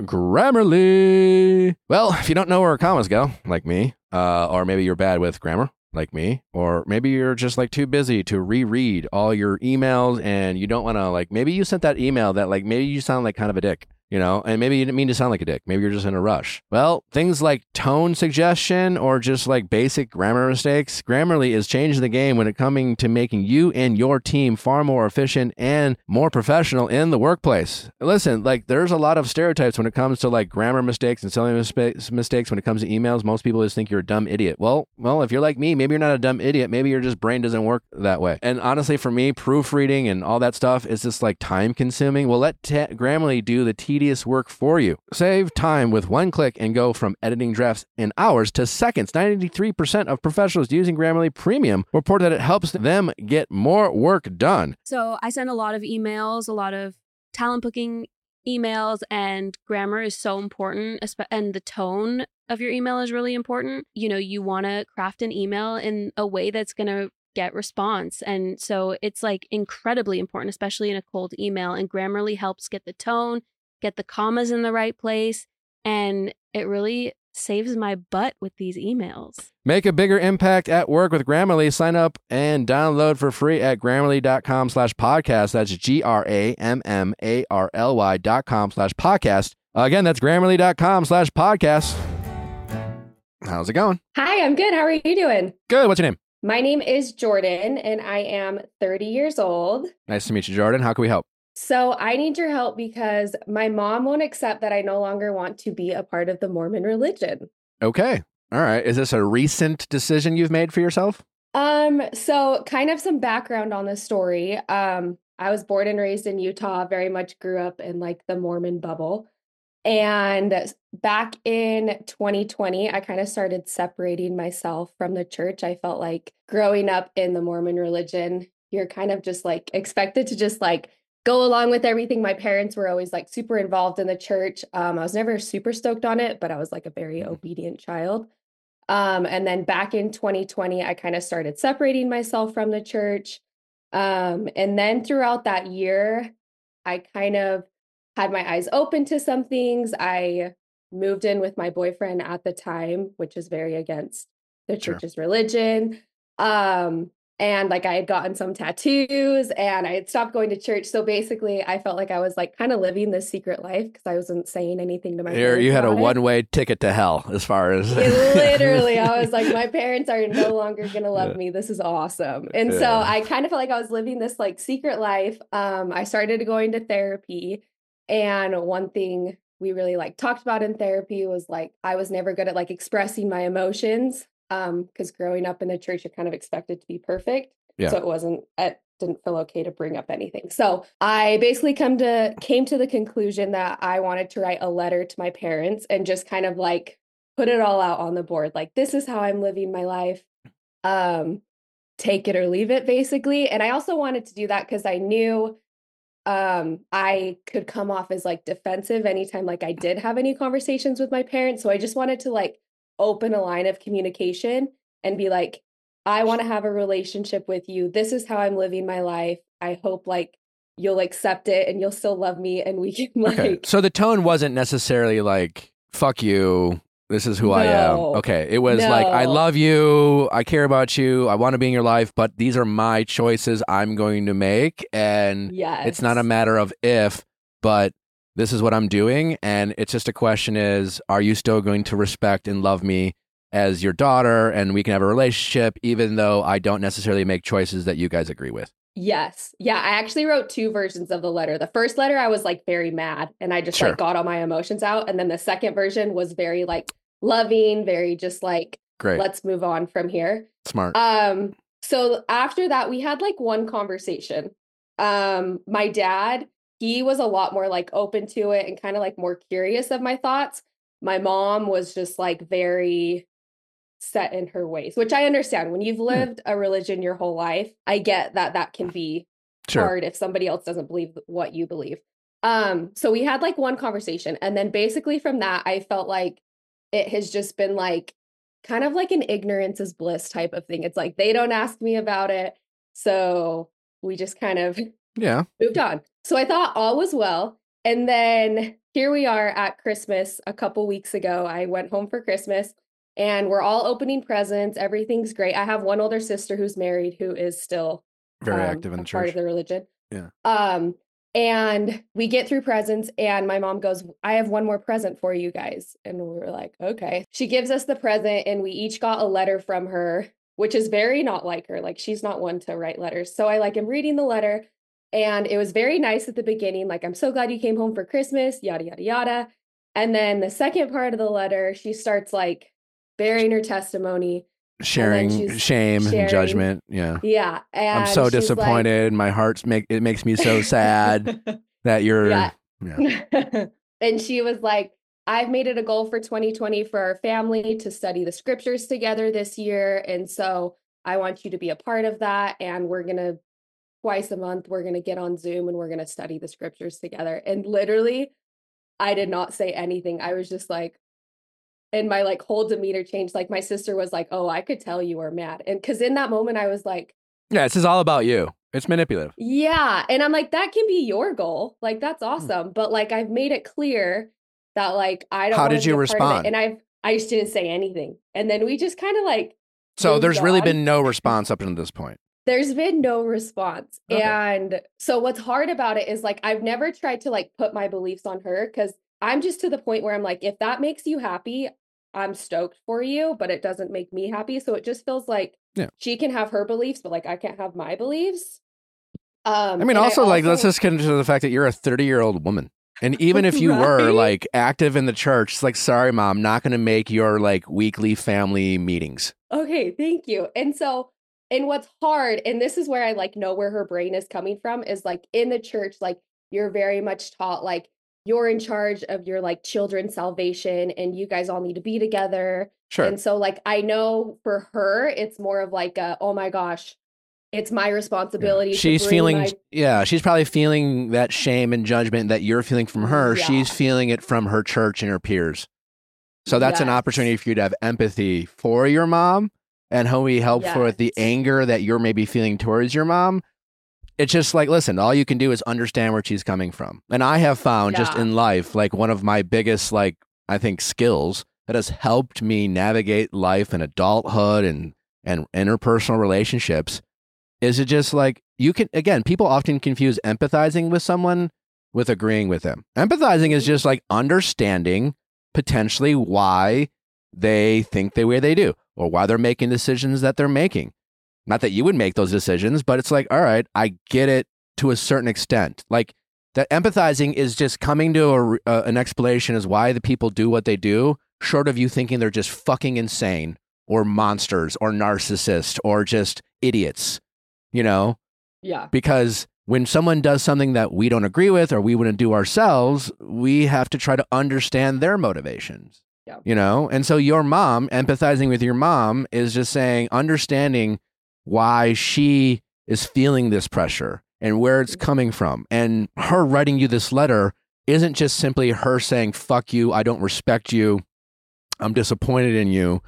Grammarly. Well, if you don't know where commas go, like me, uh, or maybe you're bad with grammar, like me, or maybe you're just like too busy to reread all your emails and you don't want to, like, maybe you sent that email that, like, maybe you sound like kind of a dick. You know, and maybe you didn't mean to sound like a dick. Maybe you're just in a rush. Well, things like tone suggestion or just like basic grammar mistakes, Grammarly is changing the game when it coming to making you and your team far more efficient and more professional in the workplace. Listen, like there's a lot of stereotypes when it comes to like grammar mistakes and spelling mispa- mistakes when it comes to emails. Most people just think you're a dumb idiot. Well, well, if you're like me, maybe you're not a dumb idiot. Maybe your just brain doesn't work that way. And honestly, for me, proofreading and all that stuff is just like time consuming. Well, let te- Grammarly do the tedious tedious work for you. Save time with one click and go from editing drafts in hours to seconds. 93% of professionals using Grammarly Premium report that it helps them get more work done. So I send a lot of emails, a lot of talent booking emails, and grammar is so important, and the tone of your email is really important. You know, you want to craft an email in a way that's going to get response. And so it's like incredibly important, especially in a cold email. And Grammarly helps get the tone, get the commas in the right place. And it really saves my butt with these emails. Make a bigger impact at work with Grammarly. Sign up and download for free at grammarly.com slash podcast. That's G-R-A-M-M-A-R-L-Y dot com slash podcast. Again, that's grammarly.com slash podcast. How's it going? Hi, I'm good. How are you doing? Good. What's your name? My name is Jordan and I am 30 years old. Nice to meet you, Jordan. How can we help? So I need your help because my mom won't accept that I no longer want to be a part of the Mormon religion. Okay. All right. Is this a recent decision you've made for yourself? Um, so kind of some background on the story. Um, I was born and raised in Utah, very much grew up in like the Mormon bubble. And back in 2020, I kind of started separating myself from the church. I felt like growing up in the Mormon religion, you're kind of just like expected to just like go along with everything. My parents were always like super involved in the church. Um, I was never super stoked on it, but I was like a very obedient child. Um, and then back in 2020, I kind of started separating myself from the church. Um, and then throughout that year, I kind of had my eyes open to some things. I moved in with my boyfriend at the time, which is very against the Sure. church's religion. Um, and like I had gotten some tattoos and I had stopped going to church. So basically, I felt like I was like kind of living this secret life because I wasn't saying anything to my parents you had a one way ticket to hell as far as. Literally, I was like, my parents are no longer gonna love Yeah. me. This is awesome. And so I kind of felt like I was living this like secret life. Um, I started going to therapy, and one thing we really like talked about in therapy was like I was never good at like expressing my emotions. Um, because growing up in the church, you're kind of expected to be perfect. Yeah. So it wasn't it didn't feel okay to bring up anything. So I basically come to came to the conclusion that I wanted to write a letter to my parents and just kind of like put it all out on the board. Like this is how I'm living my life. Um, take it or leave it, basically. And I also wanted to do that because I knew um I could come off as like defensive anytime like I did have any conversations with my parents. So I just wanted to like open a line of communication and be like, I want to have a relationship with you. This is how I'm living my life. I hope like you'll accept it and you'll still love me and we can like Okay. So the tone wasn't necessarily like, fuck you. This is who I am. Okay. It was like, I love you. I care about you. I want to be in your life, but these are my choices I'm going to make. And yes. it's not a matter of if, but this is what I'm doing. And it's just a question is, are you still going to respect and love me as your daughter? And we can have a relationship, even though I don't necessarily make choices that you guys agree with. Yes. Yeah, I actually wrote two versions of the letter. The first letter I was like very mad and I just Sure. like got all my emotions out and then the second version was very like loving, very just like Great. let's move on from here. Smart. Um so after that we had like one conversation. Um my dad, he was a lot more like open to it and kind of like more curious of my thoughts. My mom was just like very set in her ways, which I understand. When you've Hmm. lived a religion your whole life, I get that that can be sure. hard if somebody else doesn't believe what you believe. Um, so we had like one conversation, and then basically from that, I felt like it has just been like kind of like an ignorance is bliss type of thing. It's like they don't ask me about it, so we just kind of Yeah. moved on. So I thought all was well. And then here we are at Christmas a couple weeks ago. I went home for Christmas and we're all opening presents. Everything's great. I have one older sister who's married who is still Very um, active in the part church. of the religion. Yeah. Um, and we get through presents, and my mom goes, I have one more present for you guys. And we were like, okay. She gives us the present, and we each got a letter from her, which is very not like her. Like, she's not one to write letters. So I like am reading the letter, and it was very nice at the beginning. Like, I'm so glad you came home for Christmas, yada, yada, yada. And then the second part of the letter, she starts like bearing her testimony. sharing shame sharing- and judgment. Yeah. Yeah. And I'm so she's like- disappointed. My heart's make it makes me so sad that you're Yeah. yeah. And she was like, I've made it a goal for 2020 for our family to study the scriptures together this year. And so I want you to be a part of that. And we're going to, twice a month, we're going to get on Zoom and we're going to study the scriptures together. And literally, I did not say anything. I was just like, and my like whole demeanor changed. Like my sister was like, "Oh, I could tell you were mad," and because in that moment I was like, Yeah, this is all about you. It's manipulative. "Yeah," and I'm like, "That can be your goal. Like that's hmm. awesome." But like I've made it clear that like I don't. How did you a part of it, respond? And I've I just didn't say anything, and then we just kind of like So there's really been no response up to this point. There's been no response. Okay. And so what's hard about it is like I've never tried to like put my beliefs on her because I'm just to the point where I'm like, if that makes you happy, I'm stoked for you, but it doesn't make me happy. So it just feels like Yeah. she can have her beliefs, but like I can't have my beliefs. Um I mean, and also, like, let's just get into the fact that you're a 30 year old woman. And even if you were like active in the church, it's like, sorry, mom, not going to make your like weekly family meetings. Okay, thank you. And so, and what's hard, and this is where I like know where her brain is coming from, is like in the church, like you're very much taught like you're in charge of your like children's salvation and you guys all need to be together. Sure. And so, like, I know for her, it's more of like a, oh my gosh, it's my responsibility. to She's feeling, my- yeah, she's probably feeling that shame and judgment that you're feeling from mm, her. Yeah. She's feeling it from her church and her peers. So that's an opportunity for you to have empathy for your mom and how we help for with the anger that you're maybe feeling towards your mom. It's just like, listen, all you can do is understand where she's coming from. And I have found just in life, like one of my biggest, like, I think skills that has helped me navigate life and adulthood and, and interpersonal relationships is it just like you can again people often confuse empathizing with someone with agreeing with them empathizing is just like understanding potentially why they think the way they do or why they're making decisions that they're making. Not that you would make those decisions but it's like all right i get it to a certain extent. Like that empathizing is just coming to a, uh, an explanation as why the people do what they do short of you thinking they're just fucking insane or monsters or narcissists or just idiots you know? Yeah, because when someone does something that we don't agree with or we wouldn't do ourselves, we have to try to understand their motivations. Yeah. You know? And so your mom, empathizing with your mom, is just saying, understanding why she is feeling this pressure and where it's mm-hmm. coming from. And her writing you this letter isn't just simply her saying, fuck you, I don't respect you, I'm disappointed in you,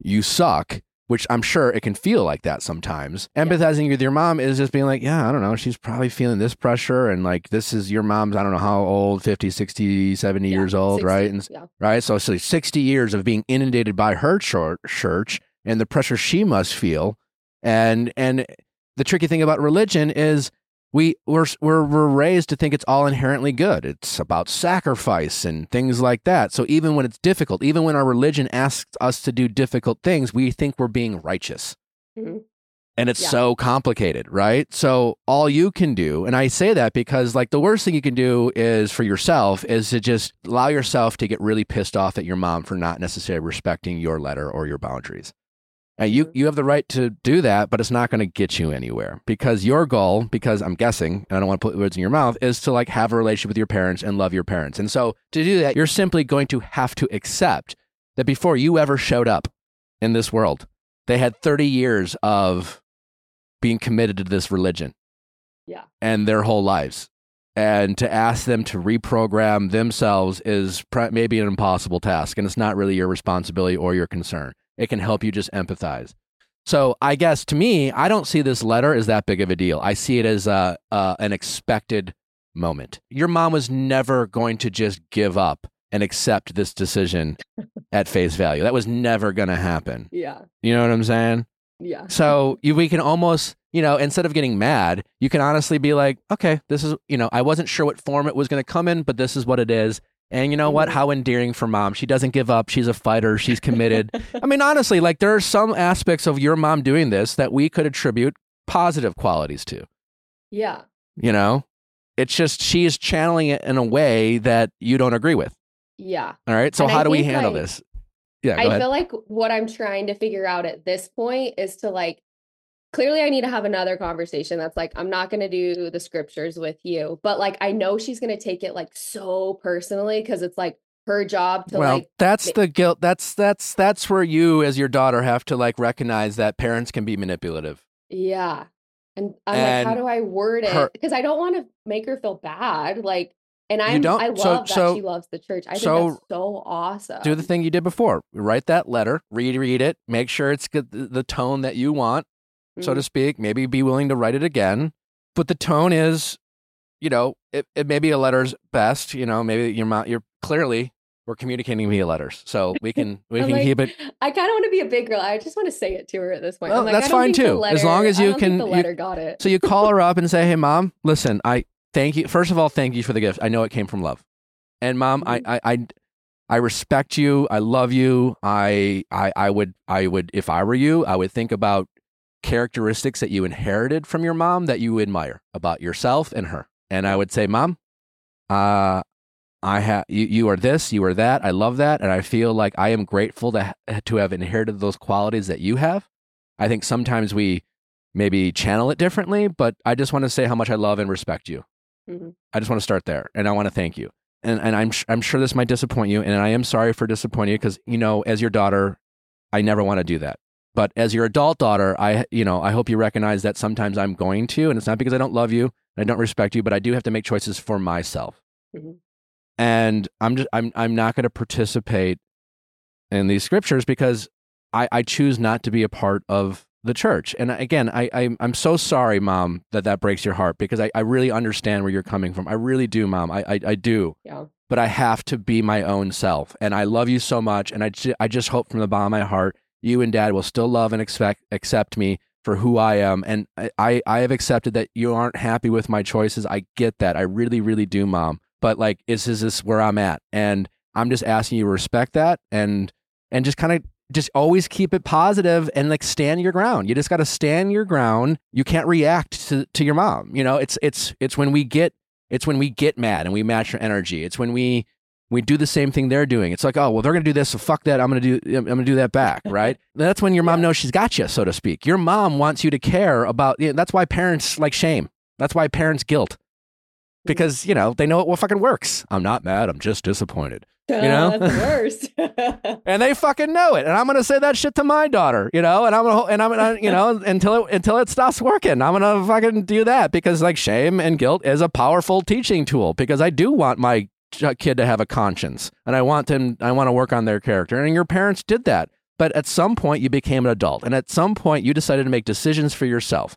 you suck which I'm sure it can feel like that sometimes. Empathizing with your mom is just being like, yeah, I don't know, she's probably feeling this pressure and like this is your mom's, I don't know how old, 50, 60, 70 yeah, years old, 60, right? And yeah, right? So like 60 years of being inundated by her church and the pressure she must feel. And and the tricky thing about religion is we we're, we're we're raised to think it's all inherently good. It's about sacrifice and things like that. So even when it's difficult, even when our religion asks us to do difficult things, we think we're being righteous. Mhm. And it's Yeah. so complicated, right? So all you can do, and I say that because like the worst thing you can do is for yourself is to just allow yourself to get really pissed off at your mom for not necessarily respecting your letter or your boundaries. And you Mhm. you have the right to do that, but it's not going to get you anywhere because your goal, because I'm guessing, and I don't want to put words in your mouth, is to like have a relationship with your parents and love your parents. And so to do that, you're simply going to have to accept that before you ever showed up in this world, they had 30 years of being committed to this religion yeah, and their whole lives. And to ask them to reprogram themselves is pr- maybe an impossible task. And it's not really your responsibility or your concern. It can help you just empathize. So I guess to me, I don't see this letter as that big of a deal. I see it as a, uh, an expected moment. Your mom was never going to just give up and accept this decision at face value. That was never going to happen. yeah, You know what I'm saying? yeah, So you, we can almost, you know, instead of getting mad, you can honestly be like, okay, this is, you know, I wasn't sure what form it was going to come in, but this is what it is. And you know what? Mhm. How endearing for mom. She doesn't give up. She's a fighter. She's committed. I mean, honestly, like there are some aspects of your mom doing this that we could attribute positive qualities to. yeah. You know, it's just she is channeling it in a way that you don't agree with. Yeah. All right. So And I how do we handle like, this? Yeah. Go I ahead. feel like what I'm trying to figure out at this point is to like clearly I need to have another conversation that's like, I'm not going to do the scriptures with you. But like, I know she's going to take it like so personally because it's like her job to well, like, that's the guilt. That's that's that's where you, as your daughter, have to like recognize that parents can be manipulative. yeah. And I'm like, how do I word it? her- Because I don't want to make her feel bad. Like, and I'm, don't- I love so- that so- she loves the church. I think so that's so awesome. Do the thing you did before. Write that letter. Read read it. Make sure it's the tone that you want, so Mm. to speak. Maybe be willing to write it again. But the tone is, you know, it, it may be a letter's best. You know, maybe your mom. You're clearly we're communicating via letters, so we can we can like, keep it. I kind of want to be a big girl. I just want to say it to her at this point. Well, like, that's fine too, as long as you can- The you- letter got it. So you call her up and say, "Hey, mom, listen, I thank you. First of all, thank you for the gift. I know it came from love, and mom, I, Mm-hmm. I, I, I respect you. I love you. I, I, I would, I would, if I were you, I would think about characteristics that you inherited from your mom that you admire about yourself and her. And I would say, mom, uh, I have you. You are this. You are that. I love that, and I feel like I am grateful to ha- to have inherited those qualities that you have. I think sometimes we maybe channel it differently, but I just want to say how much I love and respect you. Mhm. I just want to start there, and I want to thank you. And and I'm I'm sure this might disappoint you, and I am sorry for disappointing you because you know, as your daughter, I never want to do that. But as your adult daughter, I you know I hope you recognize that sometimes I'm going to, and it's not because I don't love you and I don't respect you, but I do have to make choices for myself. Mhm. And I'm just I'm I'm not going to participate in these scriptures because I, I choose not to be a part of the church. And again, I, I I'm so sorry, mom, that that breaks your heart because I, I really understand where you're coming from. I really do, mom. I, I, I do. Yeah. But I have to be my own self, and I love you so much. And I, I just hope from the bottom of my heart, you and dad will still love and expect accept me for who I am. And I, I, have accepted that you aren't happy with my choices. I get that. I really, really do, mom. But like, is is this where I'm at? And I'm just asking you to respect that and and just kind of just always keep it positive and like stand your ground. You just got to stand your ground. You can't react to, to your mom. You know, it's it's it's when we get it's when we get mad and we match our energy. It's when we we do the same thing they're doing. It's like, oh well, they're gonna do this, so fuck that. I'm gonna do I'm gonna do that back, right? that's when your mom knows she's got you, so to speak. Your mom wants you to care about. You know, that's why parents like shame. That's why parents guilt because you know they know it well fucking works. I'm not mad. I'm just disappointed. You uh, know? that's the worst. and they fucking know it. And I'm gonna say that shit to my daughter, you know. And I'm gonna, and I'm gonna, you know, until it until it stops working, I'm gonna fucking do that because like shame and guilt is a powerful teaching tool. Because I do want my Uh, kid to have a conscience, and I want them, I want to work on their character. And your parents did that, but at some point you became an adult, and at some point you decided to make decisions for yourself.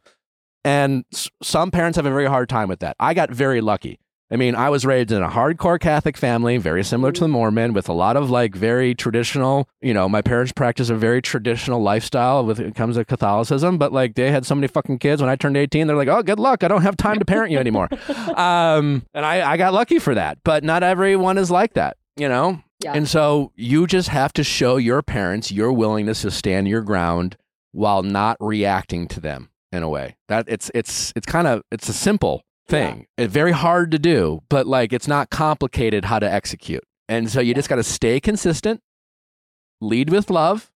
And s- some parents have a very hard time with that. I got very lucky. I mean, I was raised in a hardcore Catholic family, very similar to the Mormon, with a lot of like very traditional, you know, my parents practice a very traditional lifestyle with it comes to Catholicism, but like they had so many fucking kids. When I turned 18, they're like, oh, good luck. I don't have time to parent you anymore. um, and I, I got lucky for that, but not everyone is like that, you know? Yeah. And so you just have to show your parents your willingness to stand your ground while not reacting to them in a way. That it's it's it's kind of it's a simple thing. It's very hard to do, but like it's not complicated how to execute. And so you just got to stay consistent, lead with love,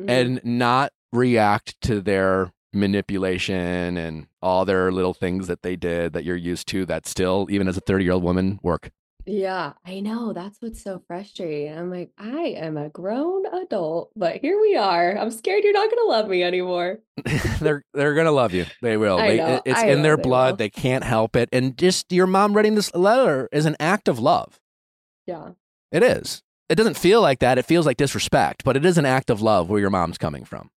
Mhm. and not react to their manipulation and all their little things that they did that you're used to that still even as a 30 year old woman work Yeah, I know. That's what's so frustrating. I'm like, I am a grown adult, but here we are. I'm scared you're not going to love me anymore. they're they're gonna love you. They will. I They- know, it's I in know their they blood. will. They can't help it. And just your mom writing this letter is an act of love. Yeah. It is. It doesn't feel like that. It feels like disrespect, but it is an act of love where your mom's coming from.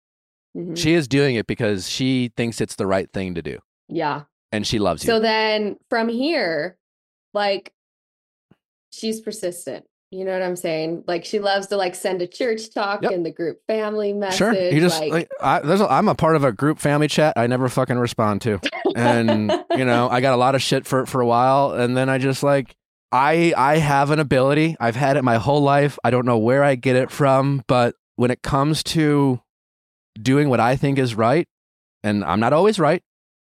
Mhm. She is doing it because she thinks it's the right thing to do, Yeah. and she loves you. So then from here, like, she's persistent. You know what I'm saying? Like, she loves to like send a church talk Yep. in the group family message. Sure. You just like, like, I, there's a, I'm a part of a group family chat. I never fucking respond to, and you know I got a lot of shit for for a while, and then I just like I I have an ability. I've had it my whole life. I don't know where I get it from, but when it comes to doing what I think is right, and I'm not always right,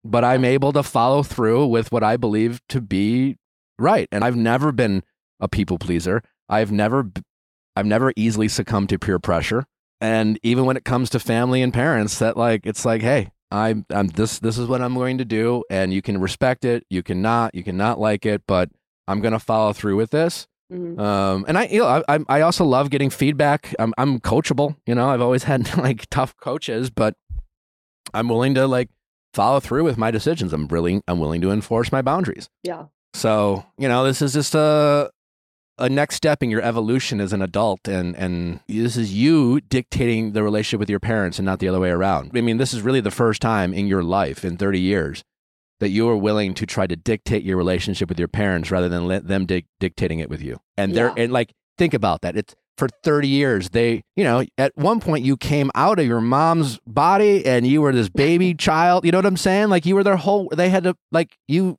but I'm able to follow through with what I believe to be right. And I've never been a people pleaser. I've never I've never easily succumbed to peer pressure. And even when it comes to family and parents, that like it's like, hey, I'm I'm this. This is what I'm going to do, and you can respect it. You cannot. You cannot like it, but I'm going to follow through with this. Mhm. Um, and I, you know, I, I- I also love getting feedback. I'm, I'm coachable. You know, I've always had like tough coaches, but I'm willing to like follow through with my decisions. I'm really, I'm willing to enforce my boundaries. Yeah. So, you know, this is just a a next step in your evolution as an adult and and this is you dictating the relationship with your parents and not the other way around. I mean, this is really the first time in your life in 30 years that you are willing to try to dictate your relationship with your parents rather than let them dic- dictating it with you. And they're Yeah. and like think about that. It's for 30 years they, you know, at one point you came out of your mom's body and you were this baby child, you know what I'm saying? Like you were their whole they had to like you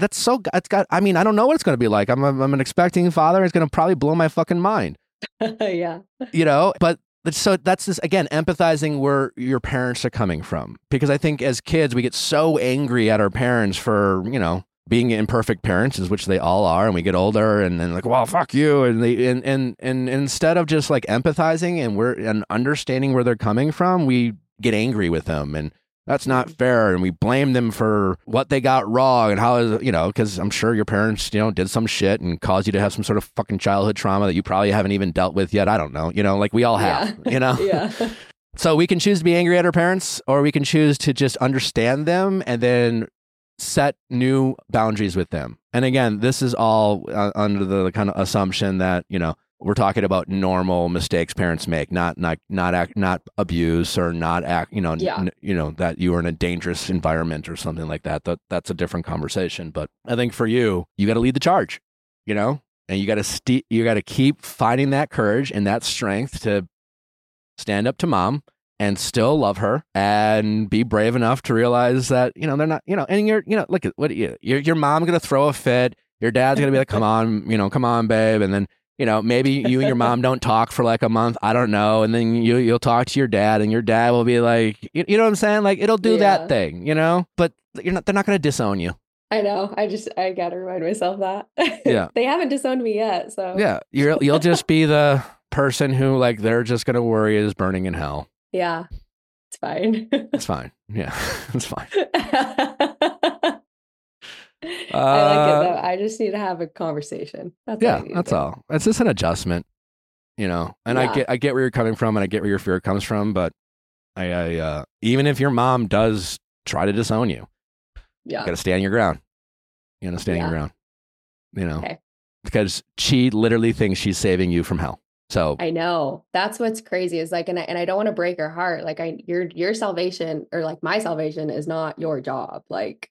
that's so it's got i mean i don't know what it's going to be like. I'm, a, I'm an expecting father it's going to probably blow my fucking mind. Yeah. you know? But but so that's this again empathizing where your parents are coming from. Because i think as kids we get so angry at our parents for you know being imperfect parents is which they all are and we get older and then like well fuck you and they and and, and instead of just like empathizing and we're and understanding where they're coming from we get angry with them and that's not fair and we blame them for what they got wrong and how is you know because i'm sure your parents you know did some shit and caused you to have some sort of fucking childhood trauma that you probably haven't even dealt with yet i don't know you know like we all have Yeah. you know Yeah. so we can choose to be angry at our parents or we can choose to just understand them and then set new boundaries with them and again this is all uh, under the kind of assumption that you know we're talking about normal mistakes parents make not not not act, not abuse or not act you know Yeah. n- you know that you are in a dangerous environment or something like that. That that's a different conversation. But i think for you you got to lead the charge you know? And you got to st- you got to keep finding that courage and that strength to stand up to mom and still love her and be brave enough to realize that you know they're not you know and you're you know look at what you your your mom gonna throw a fit. Your dad's gonna be like come on you know come on babe. And then you know maybe you and your mom don't talk for like a month i don't know and then you you'll talk to your dad and your dad will be like you, you know what i'm saying like it'll do Yeah. that thing you know but you're not they're not gonna disown you I know. I just I gotta remind myself that. Yeah. they haven't disowned me yet, so yeah you're, you'll just be the person who like they're just gonna worry is burning in hell yeah. It's fine. it's fine yeah it's fine like it Uh, though. I just need to have a conversation. That's yeah that's all it's just an adjustment you know and i get i get where you're coming from and i get where your fear comes from but i i uh even if your mom does try to disown you Yeah. you gotta stand your ground you gotta stand your ground you know Okay. because she literally thinks she's saving you from hell so I know. That's what's crazy is like, and I, and I don't want to break her heart. Like I, your, your salvation or like my salvation is not your job. Like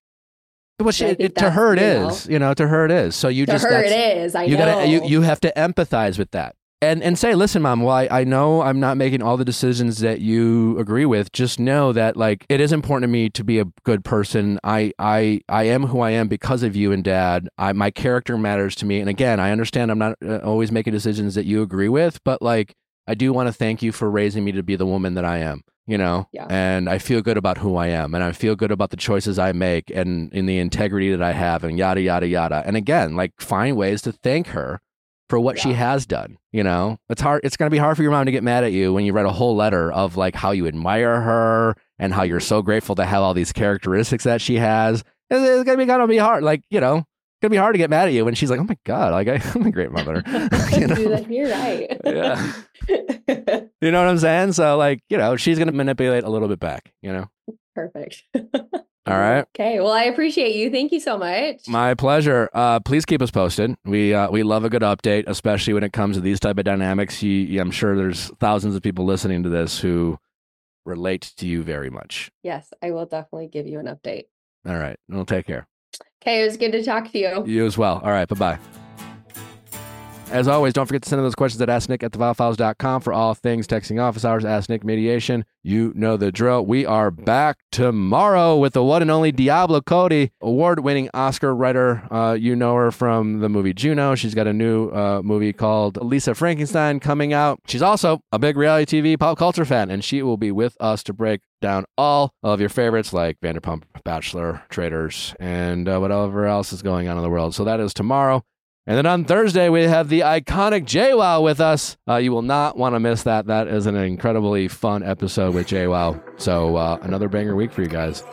well, she, it, to her it you is you know to her it is. So you to just her it is. I you know. gotta you, you have to empathize with that. And and say listen mom well I, I know i'm not making all the decisions that you agree with just know that like it is important to me to be a good person. I i i am who i am because of you and dad. I my character matters to me. And again i understand i'm not uh, always making decisions that you agree with but like i do want to thank you for raising me to be the woman that i am you know? Yeah. and i feel good about who i am and i feel good about the choices i make and in the integrity that i have and yada yada yada. And again like find ways to thank her for what she has done you know? It's hard it's going to be hard for your mom to get mad at you when you write a whole letter of like how you admire her and how you're so grateful to have all these characteristics that she has. It's, it's going to be kind of be hard like you know to be hard to get mad at you when she's like oh my god like I, i'm a great mother you know? You're right. Yeah. you know what i'm saying so like you know she's going to manipulate a little bit back you know Perfect. all right Okay. Well, I appreciate you. Thank you so much. My pleasure. Uh, please keep us posted. We uh, we love a good update, especially when it comes to these type of dynamics. You, you- I'm sure there's thousands of people listening to this who relate to you very much. yes, I will definitely give you an update. All right. Well, take care. Okay. It was good to talk to you. You as well. All right. Bye bye. As always, don't forget to send in those questions at asknick at theviallfiles.com for all things texting office hours, Ask Nick mediation. You know the drill. We are back tomorrow with the one and only Diablo Cody, award winning Oscar writer. Uh, you know her from the movie Juno. She's got a new uh, movie called Lisa Frankenstein coming out. She's also a big reality TV pop culture fan, and she will be with us to break down all of your favorites like Vanderpump, Bachelor, Traitors, and uh, whatever else is going on in the world. So that is tomorrow. And then on Thursday, we have the iconic JWoww with us. Uh, you will not want to miss that. That is an incredibly fun episode with JWoww. So uh, another banger week for you guys.